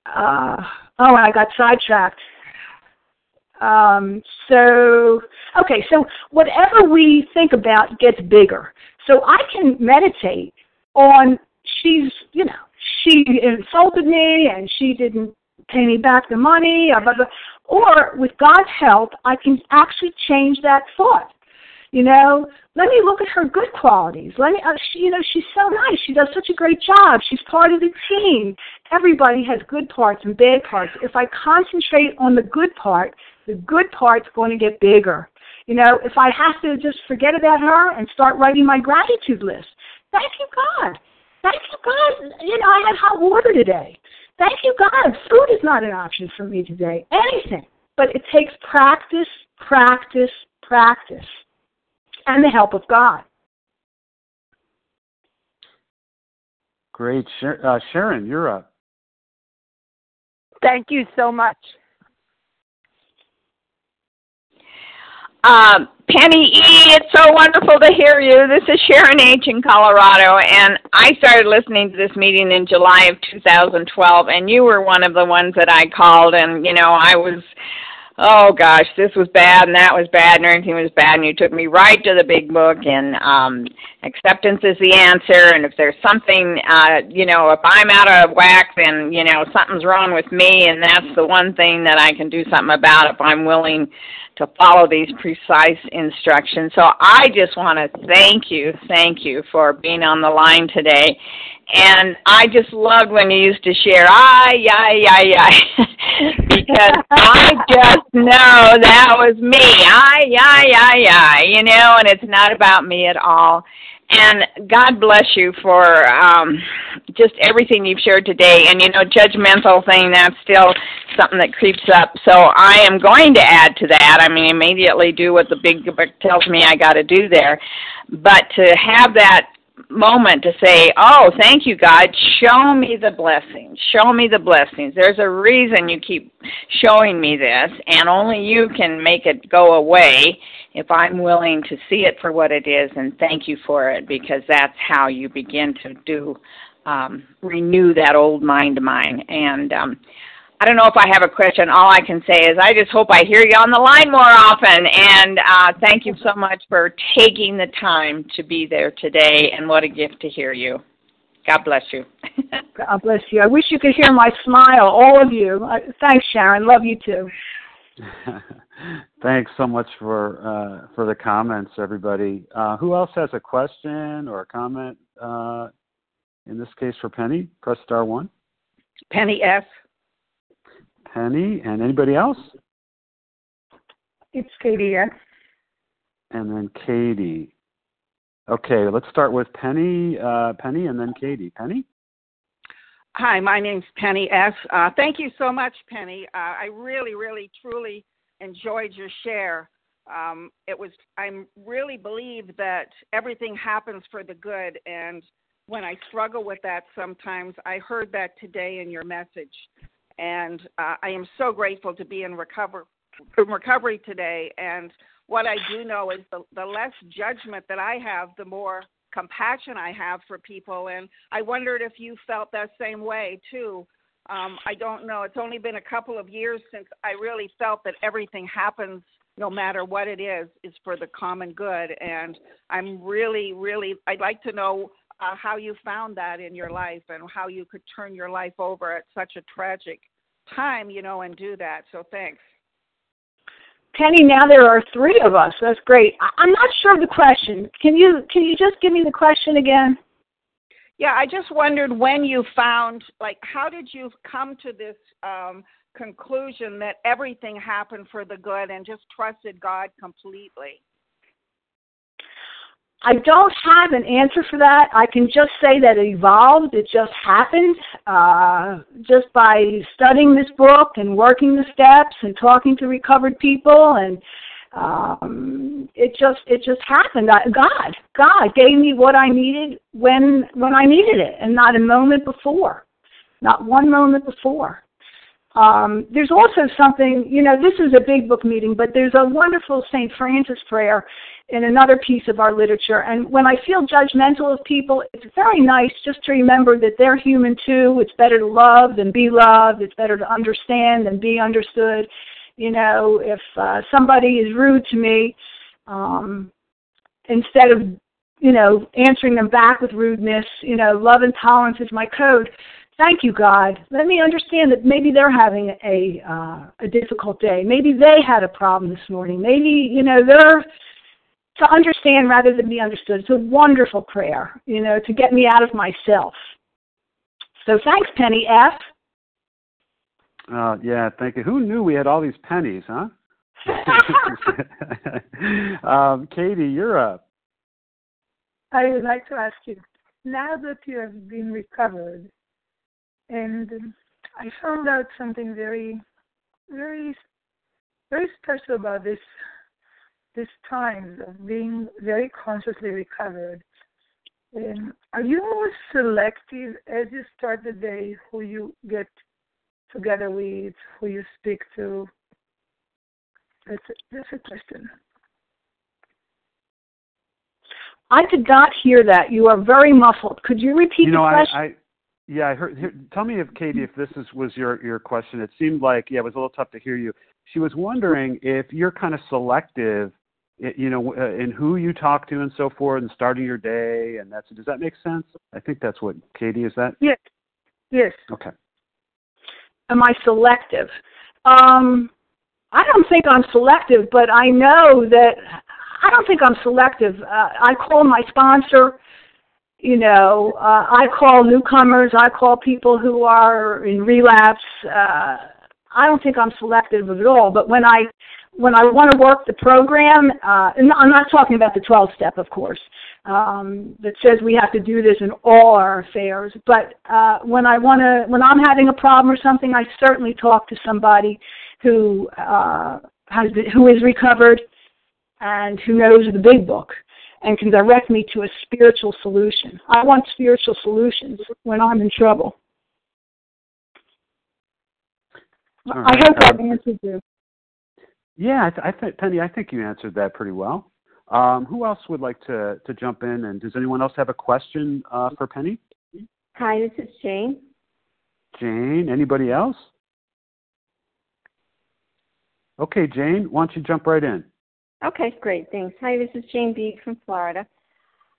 uh, oh, and I got sidetracked. Um, so, okay, so whatever we think about gets bigger. So I can meditate on she's, you know, she insulted me and she didn't pay me back the money, or, blah, blah. Or with God's help, I can actually change that thought. You know, let me look at her good qualities. Let me, uh, she, you know, she's so nice. She does such a great job. She's part of the team. Everybody has good parts and bad parts. If I concentrate on the good part, the good part's going to get bigger. You know, if I have to just forget about her and start writing my gratitude list, thank you, God. Thank you, God. You know, I had hot water today. Thank you, God. Food is not an option for me today. Anything. But it takes practice, practice, practice, and the help of God. Great. Uh, Sharon, you're up. Thank you so much. Um, Penny E, it's so wonderful to hear you. This is Sharon H. in Colorado, and I started listening to this meeting in July of 2012, and you were one of the ones that I called, and, you know, I was oh gosh, this was bad and that was bad and everything was bad, and you took me right to the big book and um, acceptance is the answer. And if there's something, uh, you know, if I'm out of whack, then you know something's wrong with me, and that's the one thing that I can do something about if I'm willing to follow these precise instructions. So I just want to thank you, thank you for being on the line today. And I just loved when you used to share, ay, ay, ay, ay, *laughs* because I just know that was me, ay, ay, ay, ay, you know, and it's not about me at all. And God bless you for um, just everything you've shared today. And you know, judgmental thing that's still something that creeps up. So I am going to add to that. I mean, immediately do what the big book tells me I got to do there. But to have that moment to say, Oh, thank you, God. Show me the blessings. Show me the blessings. There's a reason you keep showing me this, and only you can make it go away if I'm willing to see it for what it is and thank you for it because that's how you begin to do um, renew that old mind of mine. And um, I don't know if I have a question. All I can say is I just hope I hear you on the line more often. And uh, thank you so much for taking the time to be there today. And what a gift to hear you. God bless you. *laughs* God bless you. I wish you could hear my smile, all of you. Thanks, Sharon. Love you too. *laughs* Thanks so much for uh, for the comments, everybody. Uh, who else has a question or a comment? Uh, in this case, for Penny, press star one. Penny F. Penny, and anybody else? It's Katie, yes. And then Katie. Okay, let's start with Penny, uh, Penny, and then Katie. Penny. Hi, my name's Penny S. Uh, thank you so much, Penny. Uh, I really, really, truly enjoyed your share. Um, it was I really believe that everything happens for the good, and when I struggle with that sometimes, I heard that today in your message and uh, I am so grateful to be in recover in recovery today. And what I do know is the, the less judgment that I have, the more compassion I have for people. And I wondered if you felt that same way too. Um, I don't know. It's only been a couple of years since I really felt that everything happens, no matter what it is, is for the common good. And I'm really, really, I'd like to know uh, how you found that in your life and how you could turn your life over at such a tragic time, you know, and do that. So thanks. Penny, now there are three of us. That's great. I'm not sure of the question. Can you can you just give me the question again? Yeah, I just wondered when you found like how did you come to this um, conclusion that everything happened for the good and just trusted God completely? I don't have an answer for that. I can just say that it evolved. It just happened uh, just by studying this book and working the steps and talking to recovered people and um, it just it just happened. I, God, God gave me what I needed when when I needed it, and not a moment before, not one moment before. Um, there's also something, you know, this is a big book meeting, but there's a wonderful St. Francis prayer in another piece of our literature. And when I feel judgmental of people, it's very nice just to remember that they're human too. It's better to love than be loved. It's better to understand than be understood. You know, if uh, somebody is rude to me, um, instead of, you know, answering them back with rudeness, you know, love and tolerance is my code. Thank you, God. Let me understand that maybe they're having a uh, a difficult day. Maybe they had a problem this morning. Maybe you know they're to understand rather than be understood. It's a wonderful prayer, you know, to get me out of myself. So thanks, Penny F. Uh, yeah, thank you. Who knew we had all these pennies, huh? *laughs* um, Katie, you're up. I would like to ask you now that you have been recovered, and I found out something very, very, very special about this this time of being very consciously recovered, um, are you more selective as you start the day who you get together with, who you speak to? That's a, that's a question. I did not hear that. You are very muffled. Could you repeat you know, the question? I, Yeah, I heard. Here, tell me if Katie, if this is was your your question. It seemed like yeah, it was a little tough to hear you. She was wondering if you're kind of selective, you know, uh, in who you talk to and so forth, and starting your day, and that's. Does that make sense? I think that's what Katie is. That yes, yes. Okay. Am I selective? Um, I don't think I'm selective, but I know that I don't think I'm selective. Uh, I call my sponsor you know, uh, I call newcomers, I call people who are in relapse. Uh, I don't think I'm selective at all. But when I when I want to work the program, uh, and I'm not talking about the 12 step, of course, um, that says we have to do this in all our affairs. But uh, when I want to, when I'm having a problem or something, I certainly talk to somebody who uh, has been, who is recovered and who knows the big book and can direct me to a spiritual solution. I want spiritual solutions when I'm in trouble. Right. I hope that um, answers you. Yeah, I, th- I think Penny, I think you answered that pretty well. Um, who else would like to to jump in? And does anyone else have a question uh, for Penny? Hi, this is Jane. Jane. Anybody else? Okay, Jane. Why don't you jump right in? Okay, great. Thanks. Hi, this is Jane B from Florida.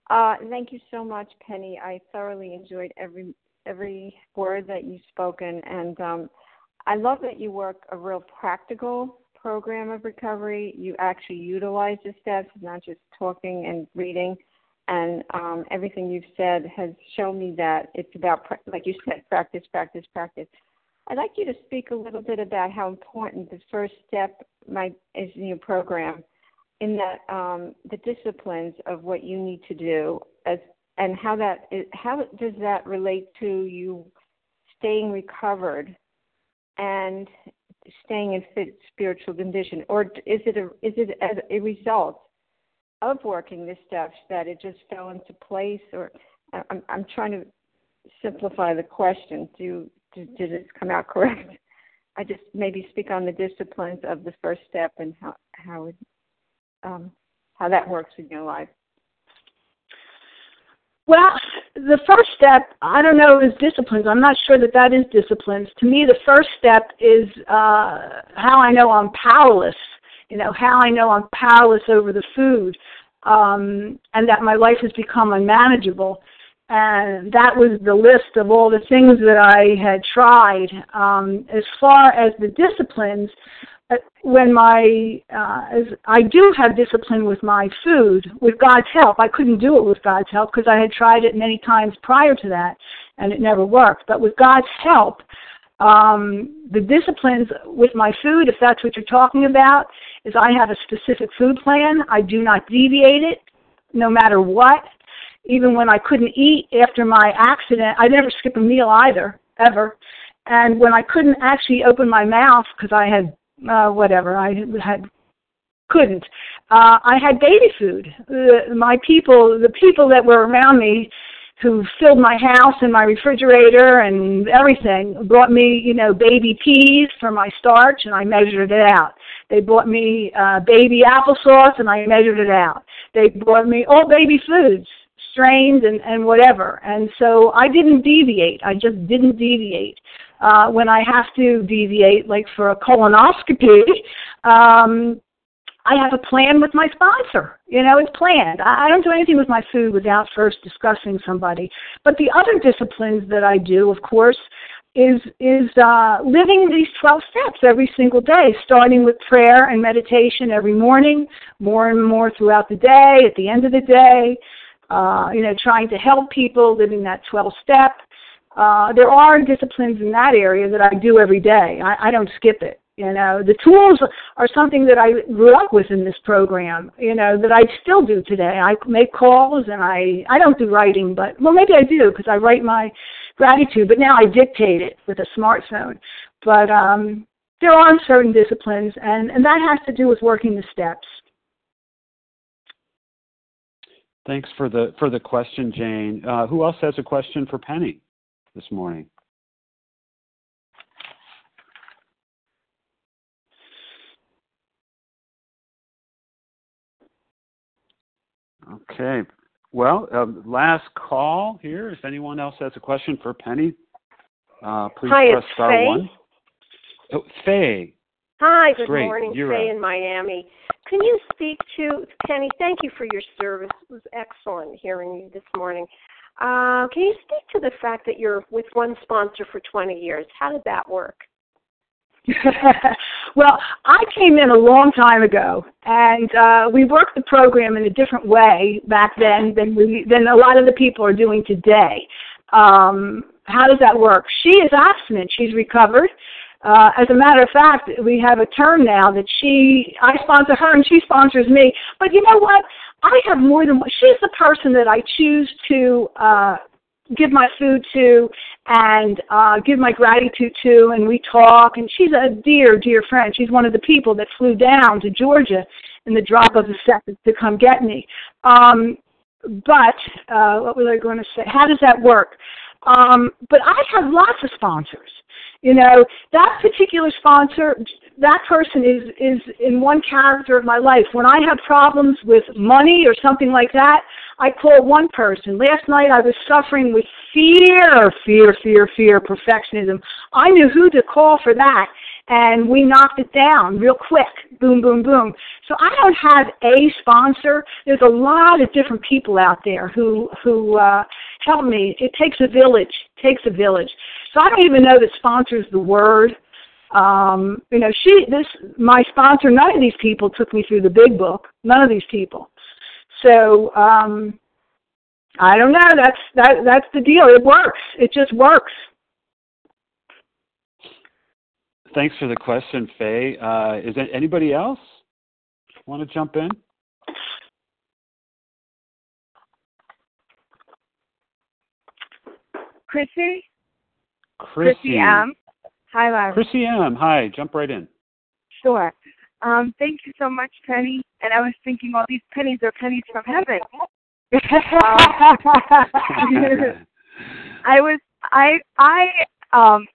Uh, thank you so much, Penny. I thoroughly enjoyed every every word that you've spoken, and um, I love that you work a real practical program of recovery. You actually utilize the steps, not just talking and reading. And um, everything you've said has shown me that it's about, like you said, practice, practice, practice. I'd like you to speak a little bit about how important the first step might is in your program in that um, the disciplines of what you need to do as and how that is, how does that relate to you staying recovered and staying in fit spiritual condition? Or is it a is it as a result of working the steps that it just fell into place? Or I'm I'm trying to simplify the question. Do, do did it come out correct? I just maybe speak on the disciplines of the first step and how how it um, how that works in your life. Well, the first step, I don't know, is disciplines. I'm not sure that that is disciplines. To me, the first step is uh, how I know I'm powerless. You know, how I know I'm powerless over the food, um, and that my life has become unmanageable. And that was the list of all the things that I had tried. Um, as far as the disciplines, when my uh, I do have discipline with my food with God's help. I couldn't do it with God's help because I had tried it many times prior to that and it never worked. But with God's help, um, the disciplines with my food, if that's what you're talking about, is I have a specific food plan. I do not deviate it, no matter what. Even when I couldn't eat after my accident, I never skip a meal either, ever. And when I couldn't actually open my mouth because I had uh, whatever I had couldn't. Uh, I had baby food. Uh, my people, the people that were around me, who filled my house and my refrigerator and everything, brought me, you know, baby peas for my starch, and I measured it out. They brought me uh, baby applesauce, and I measured it out. They brought me all baby foods, strained and and whatever. And so I didn't deviate. I just didn't deviate uh, when I have to deviate, like for a colonoscopy, um, I have a plan with my sponsor. You know, it's planned. I don't do anything with my food without first discussing somebody. But the other disciplines that I do, of course, is is uh, living these 12 steps every single day, starting with prayer and meditation every morning, more and more throughout the day, at the end of the day. Uh, you know, trying to help people living that 12 step uh, there are disciplines in that area that I do every day. I, I don't skip it. You know, the tools are something that I grew up with in this program. You know, that I still do today. I make calls and I I don't do writing, but well maybe I do because I write my gratitude, but now I dictate it with a smartphone. But um, there are certain disciplines, and and that has to do with working the steps. Thanks for the for the question, Jane. Uh, who else has a question for Penny? This morning. Okay. Well, uh, last call here. If anyone else has a question for Penny, uh, please Hi, press star Faye. one. Oh, Faye. Hi, good Great. morning, You're Faye up. in Miami. Can you speak to Penny? Thank you for your service. It was excellent hearing you this morning. Uh, can you speak to the fact that you're with one sponsor for 20 years? How did that work? *laughs* well, I came in a long time ago, and uh, we worked the program in a different way back then than we than a lot of the people are doing today. Um, how does that work? She is abstinent. She's recovered. Uh, as a matter of fact, we have a term now that she, I sponsor her and she sponsors me. But you know what? I have more than one. She's the person that I choose to uh, give my food to and uh, give my gratitude to, and we talk. And she's a dear, dear friend. She's one of the people that flew down to Georgia in the drop of a second to come get me. Um, but uh, what was I going to say? How does that work? Um, but I have lots of sponsors. You know, that particular sponsor, that person is is in one character of my life. When I have problems with money or something like that, I call one person. Last night I was suffering with fear, fear, fear, fear, perfectionism. I knew who to call for that, and we knocked it down real quick. Boom, boom, boom. So I don't have a sponsor. There's a lot of different people out there who who uh, help me. It takes a village. It takes a village. So I don't even know that sponsor's the word. Um, you know, she this my sponsor. None of these people took me through the big book. None of these people. So um, I don't know. That's that that's the deal. It works. It just works. Thanks for the question, Faye. Uh, is there anybody else want to jump in? Chrissy? Chrissy. Chrissy M. Hi, Larry. Chrissy M. Hi. Jump right in. Sure. Um, thank you so much, Penny. And I was thinking all these pennies are pennies from heaven. *laughs* *laughs* I was I I um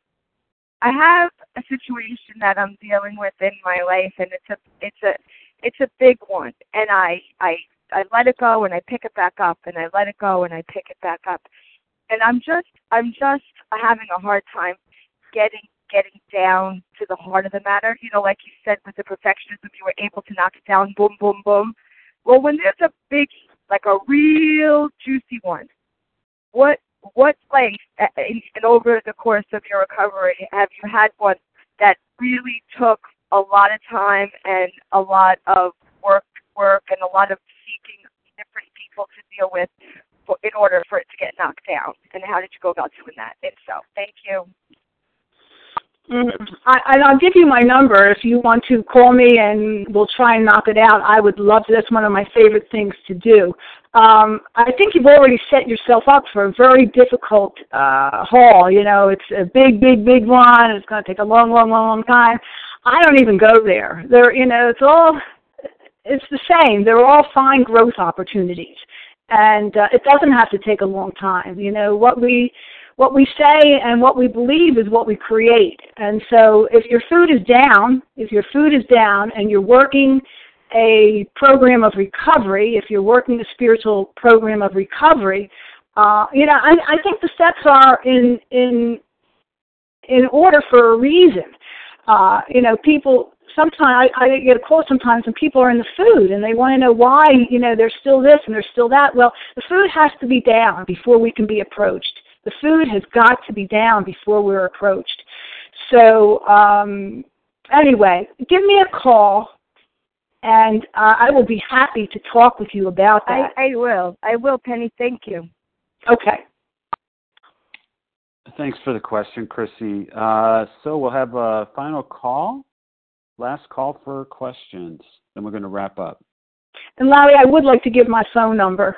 I have a situation that I'm dealing with in my life and it's a it's a it's a big one and I I I let it go and I pick it back up and I let it go and I pick it back up. And I'm just I'm just having a hard time getting getting down to the heart of the matter. You know, like you said with the perfectionism, you were able to knock it down, boom, boom, boom. Well, when there's a big, like a real juicy one, what what length uh, in, in over the course of your recovery have you had one that really took a lot of time and a lot of work, work, and a lot of seeking different people to deal with for, in order for it to get knocked down? And how did you go about doing that? If so, thank you. Mm-hmm. I, and I'll give you my number if you want to call me and we'll try and knock it out. I would love to. That's one of my favorite things to do. Um, I think you've already set yourself up for a very difficult uh, haul. You know, it's a big, big, big one. It's going to take a long, long, long, long time. I don't even go there. There, you know, it's all, it's the same. They're all fine growth opportunities, and uh, it doesn't have to take a long time. You know, what we what we say and what we believe is what we create. And so if your food is down, if your food is down and you're working a program of recovery, if you're working a spiritual program of recovery, uh, you know, I, I think the steps are in in in order for a reason. Uh, you know, people sometimes I, I get a call sometimes when people are in the food and they want to know why, you know, there's still this and there's still that. Well, the food has to be down before we can be approached. The food has got to be down before we're approached. So um, anyway, give me a call, and uh, I will be happy to talk with you about that. I, I will. I will, Penny. Thank you. Okay. Thanks for the question, Chrissy. Uh, so we'll have a final call, last call for questions, then we're going to wrap up. And Larry, I would like to give my phone number.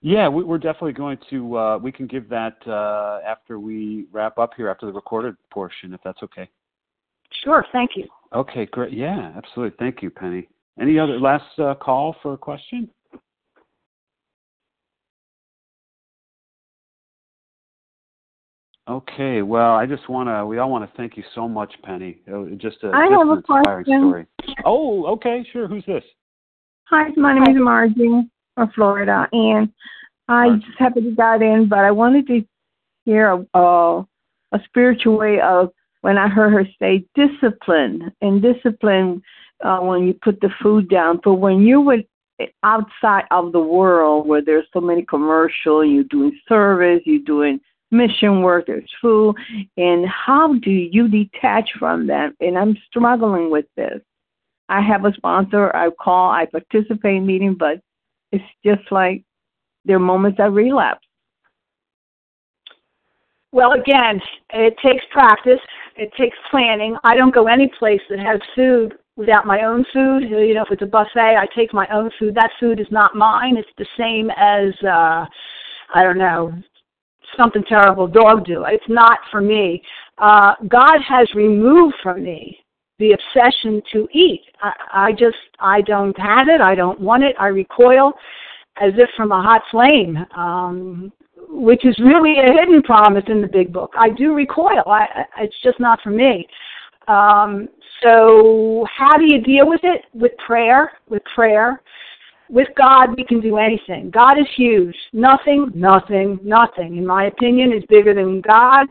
Yeah, we, we're definitely going to. Uh, we can give that uh, after we wrap up here, after the recorded portion, if that's okay. Sure. Thank you. Okay, great. Yeah, absolutely. Thank you, Penny. Any other last uh, call for a question? Okay, well, I just want to. We all want to thank you so much, Penny. It was just a, I just have an a inspiring question. story. Oh, okay, sure. Who's this? Hi, my name is Margie from Florida, and I just happened to got in, but I wanted to hear a, a, a spiritual way of when I heard her say discipline and discipline uh, when you put the food down. But when you were outside of the world where there's so many commercial, you're doing service, you're doing mission workers who and how do you detach from them And I'm struggling with this. I have a sponsor, I call, I participate in meeting, but it's just like there are moments I relapse. Well, again, it takes practice. It takes planning. I don't go any place that has food without my own food. You know, if it's a buffet, I take my own food. That food is not mine. It's the same as uh I don't know, something terrible dog do. It's not for me. Uh God has removed from me the obsession to eat. I, I just I don't have it. I don't want it. I recoil as if from a hot flame, um, which is really a hidden promise in the big book. I do recoil. I, it's just not for me. Um, so how do you deal with it? With prayer. With prayer. With God, we can do anything. God is huge. Nothing, nothing, nothing, in my opinion, is bigger than God.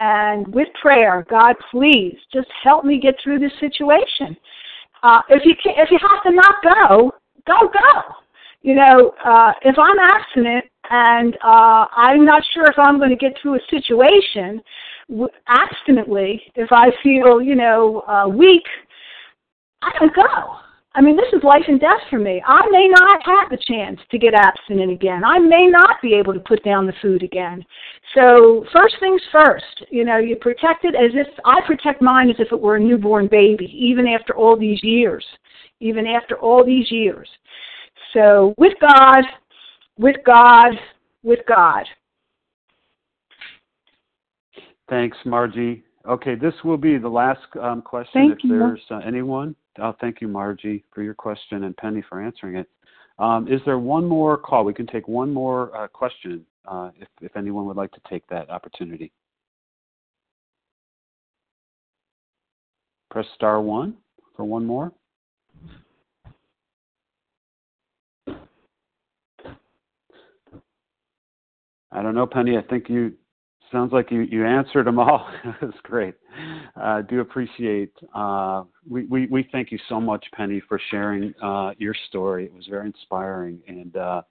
And with prayer, God, please just help me get through this situation. Uh, if you can, if you have to not go, go go you know, uh, if I'm abstinent and uh, I'm not sure if I'm going to get through a situation w- abstinently, if I feel, you know, uh, weak, I don't go. I mean, this is life and death for me. I may not have the chance to get abstinent again. I may not be able to put down the food again. So, first things first, you know, you protect it as if I protect mine as if it were a newborn baby, even after all these years. Even after all these years. So with God, with God, with God. Thanks, Margie. Okay, this will be the last um, question. Thank if you. there's uh, anyone, oh, thank you, Margie, for your question, and Penny for answering it. Um, is there one more call? We can take one more uh, question uh, if, if anyone would like to take that opportunity. Press star one for one more. I don't know, Penny. I think you sounds like you, you answered them all. *laughs* That's great. I uh, do appreciate. Uh, we, we we thank you so much, Penny, for sharing uh, your story. It was very inspiring. And uh,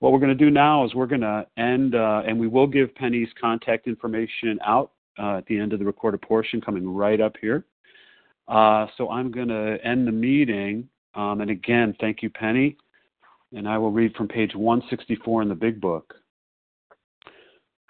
what we're going to do now is we're going to end, uh, and we will give Penny's contact information out uh, at the end of the recorded portion, coming right up here. so I'm going to end the meeting. Um, and again, thank you, Penny. And I will read from page 164 in the Big Book.